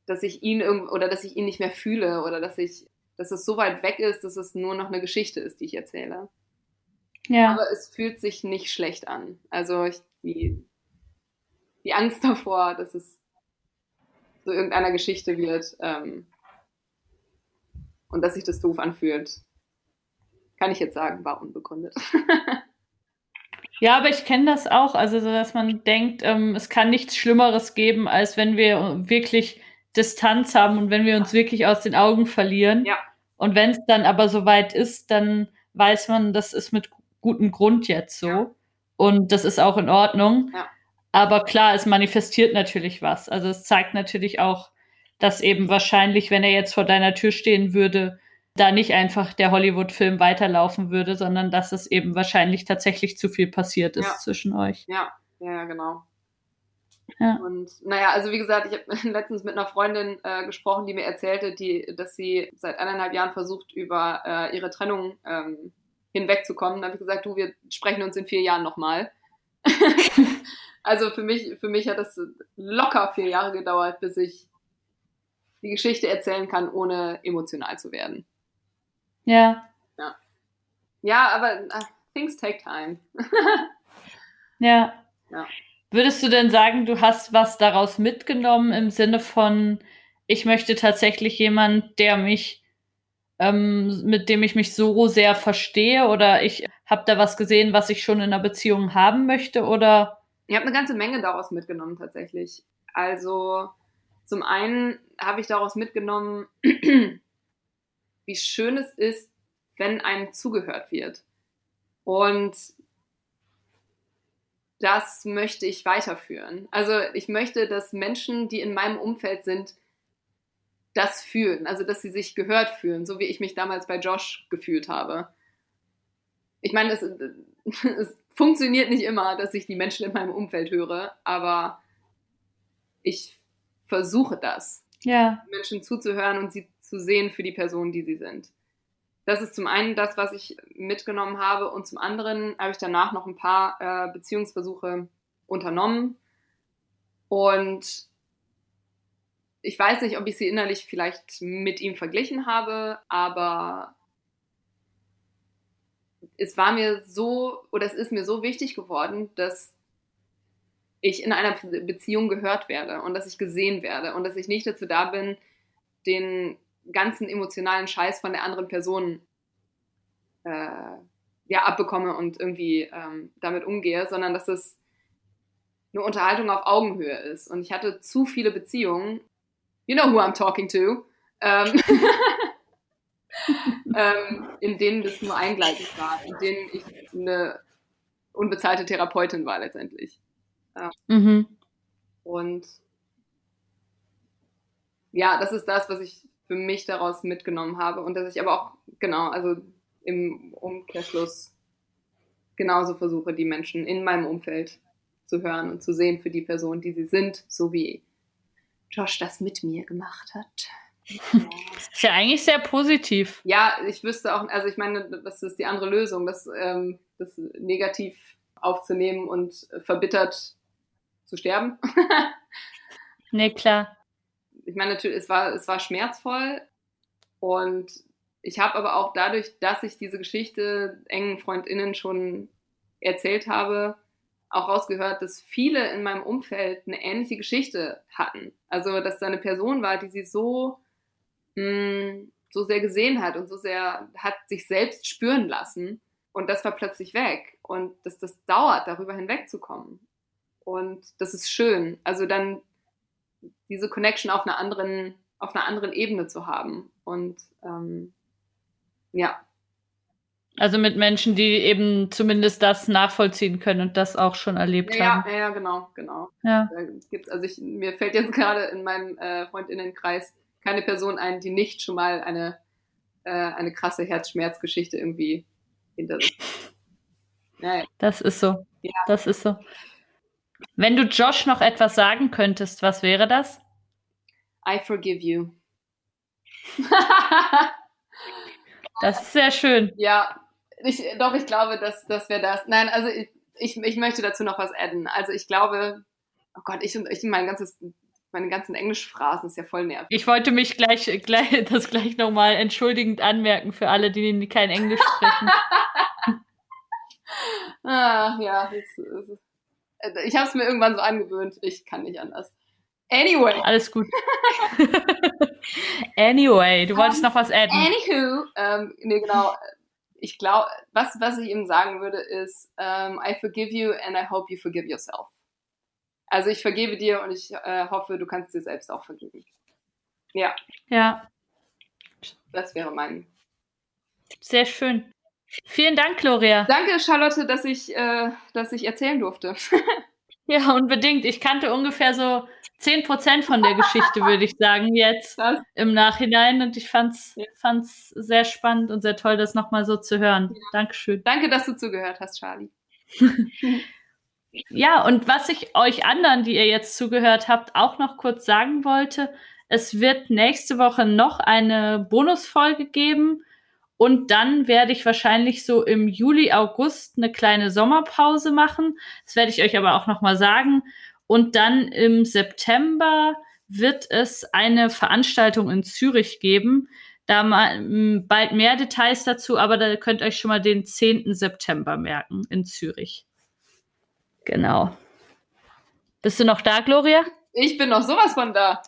dass ich ihn oder dass ich ihn nicht mehr fühle oder dass ich, dass es so weit weg ist, dass es nur noch eine Geschichte ist, die ich erzähle. Ja. Aber es fühlt sich nicht schlecht an. Also ich, die, die Angst davor, dass es zu irgendeiner Geschichte wird ähm, und dass sich das doof anfühlt, kann ich jetzt sagen, war unbegründet. Ja, aber ich kenne das auch, also dass man denkt, ähm, es kann nichts Schlimmeres geben, als wenn wir wirklich Distanz haben und wenn wir uns wirklich aus den Augen verlieren. Ja. Und wenn es dann aber soweit ist, dann weiß man, das ist mit gutem Grund jetzt so. Ja. Und das ist auch in Ordnung. Ja. Aber klar, es manifestiert natürlich was. Also es zeigt natürlich auch, dass eben wahrscheinlich, wenn er jetzt vor deiner Tür stehen würde, da nicht einfach der Hollywood-Film weiterlaufen würde, sondern dass es eben wahrscheinlich tatsächlich zu viel passiert ist ja. zwischen euch. Ja, ja, genau. Ja. Und naja, also wie gesagt, ich habe letztens mit einer Freundin äh, gesprochen, die mir erzählte, die, dass sie seit eineinhalb Jahren versucht, über äh, ihre Trennung ähm, hinwegzukommen. Da habe ich gesagt, du, wir sprechen uns in vier Jahren nochmal. also für mich, für mich hat das locker vier Jahre gedauert, bis ich die Geschichte erzählen kann, ohne emotional zu werden. Ja. Ja, ja aber uh, things take time. ja. ja. Würdest du denn sagen, du hast was daraus mitgenommen im Sinne von, ich möchte tatsächlich jemand, der mich, ähm, mit dem ich mich so sehr verstehe oder ich habe da was gesehen, was ich schon in einer Beziehung haben möchte oder? Ich habe eine ganze Menge daraus mitgenommen tatsächlich. Also zum einen habe ich daraus mitgenommen, wie schön es ist, wenn einem zugehört wird. Und das möchte ich weiterführen. Also ich möchte, dass Menschen, die in meinem Umfeld sind, das fühlen, also dass sie sich gehört fühlen, so wie ich mich damals bei Josh gefühlt habe. Ich meine, es, es funktioniert nicht immer, dass ich die Menschen in meinem Umfeld höre, aber ich versuche das. Ja. Menschen zuzuhören und sie zu sehen für die Person, die sie sind. Das ist zum einen das, was ich mitgenommen habe und zum anderen habe ich danach noch ein paar äh, Beziehungsversuche unternommen und ich weiß nicht, ob ich sie innerlich vielleicht mit ihm verglichen habe, aber es war mir so oder es ist mir so wichtig geworden, dass ich in einer Beziehung gehört werde und dass ich gesehen werde und dass ich nicht dazu da bin, den ganzen emotionalen Scheiß von der anderen Person äh, ja, abbekomme und irgendwie ähm, damit umgehe, sondern dass es eine Unterhaltung auf Augenhöhe ist. Und ich hatte zu viele Beziehungen, you know who I'm talking to, ähm, ähm, in denen das nur eingleisig war, in denen ich eine unbezahlte Therapeutin war letztendlich. Ja. Mhm. Und ja, das ist das, was ich für mich daraus mitgenommen habe und dass ich aber auch, genau, also im Umkehrschluss genauso versuche, die Menschen in meinem Umfeld zu hören und zu sehen für die Person, die sie sind, so wie Josh das mit mir gemacht hat. ist ja eigentlich sehr positiv. Ja, ich wüsste auch, also ich meine, das ist die andere Lösung, das, ähm, das negativ aufzunehmen und verbittert zu sterben. nee, klar ich meine, natürlich, es war, es war schmerzvoll und ich habe aber auch dadurch, dass ich diese Geschichte engen FreundInnen schon erzählt habe, auch rausgehört, dass viele in meinem Umfeld eine ähnliche Geschichte hatten. Also, dass da eine Person war, die sie so, mh, mm, so sehr gesehen hat und so sehr hat sich selbst spüren lassen. Und das war plötzlich weg. Und dass das dauert, darüber hinwegzukommen. Und das ist schön. Also dann diese Connection auf einer anderen, auf einer anderen Ebene zu haben. Und ähm, ja. Also mit Menschen, die eben zumindest das nachvollziehen können und das auch schon erlebt ja, haben. Ja, ja, genau, genau. Ja. Gibt's, also ich, mir fällt jetzt gerade in meinem äh, Freundinnenkreis keine Person ein, die nicht schon mal eine, äh, eine krasse Herzschmerzgeschichte irgendwie hinter sich hat. Ja, ja. Das ist so. Ja. Das ist so. Wenn du Josh noch etwas sagen könntest, was wäre das? I forgive you. das ist sehr schön. Ja, ich, doch, ich glaube, dass, dass wir das. Nein, also ich, ich, ich möchte dazu noch was adden. Also ich glaube, oh Gott, ich, ich mein ganzes, meine ganzen Englischphrasen ist ja voll nervig. Ich wollte mich gleich, gleich das gleich nochmal entschuldigend anmerken für alle, die kein Englisch sprechen. ah, ja, das, das, äh, ich habe es mir irgendwann so angewöhnt. Ich kann nicht anders. Anyway. Alles gut. anyway, du wolltest um, noch was adden. Anywho, ähm, nee, genau. Ich glaube, was, was ich ihm sagen würde, ist, um, ähm, I forgive you and I hope you forgive yourself. Also ich vergebe dir und ich äh, hoffe, du kannst dir selbst auch vergeben. Ja. Ja. Das wäre mein. Sehr schön. Vielen Dank, Gloria. Danke, Charlotte, dass ich, äh, dass ich erzählen durfte. ja, unbedingt. Ich kannte ungefähr so 10% von der Geschichte, würde ich sagen, jetzt das? im Nachhinein. Und ich fand's, ja. fand's sehr spannend und sehr toll, das nochmal so zu hören. Ja. Dankeschön. Danke, dass du zugehört hast, Charlie. ja, und was ich euch anderen, die ihr jetzt zugehört habt, auch noch kurz sagen wollte, es wird nächste Woche noch eine Bonusfolge geben und dann werde ich wahrscheinlich so im Juli, August eine kleine Sommerpause machen. Das werde ich euch aber auch nochmal sagen. Und dann im September wird es eine Veranstaltung in Zürich geben. Da mal bald mehr Details dazu, aber da könnt ihr euch schon mal den 10. September merken in Zürich. Genau. Bist du noch da, Gloria? Ich bin noch sowas von da.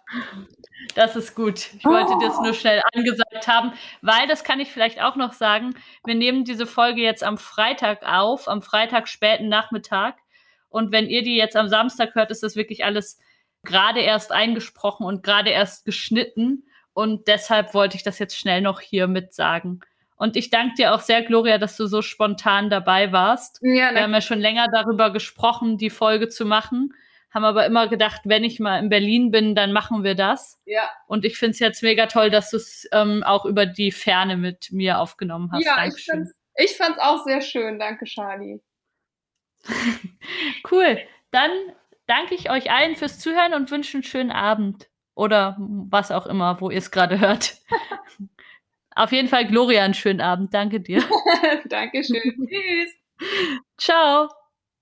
Das ist gut. Ich wollte oh. das nur schnell angesagt haben, weil das kann ich vielleicht auch noch sagen. Wir nehmen diese Folge jetzt am Freitag auf, am Freitag späten Nachmittag. Und wenn ihr die jetzt am Samstag hört, ist das wirklich alles gerade erst eingesprochen und gerade erst geschnitten. Und deshalb wollte ich das jetzt schnell noch hier mit sagen. Und ich danke dir auch sehr, Gloria, dass du so spontan dabei warst. Ja, Wir haben ja schon länger darüber gesprochen, die Folge zu machen haben aber immer gedacht, wenn ich mal in Berlin bin, dann machen wir das. Ja. Und ich finde es jetzt mega toll, dass du es ähm, auch über die Ferne mit mir aufgenommen hast. Ja, Dankeschön. ich fand es auch sehr schön. Danke, Charlie. cool. Dann danke ich euch allen fürs Zuhören und wünsche einen schönen Abend. Oder was auch immer, wo ihr es gerade hört. Auf jeden Fall, Gloria, einen schönen Abend. Danke dir. Dankeschön. Tschüss. Ciao.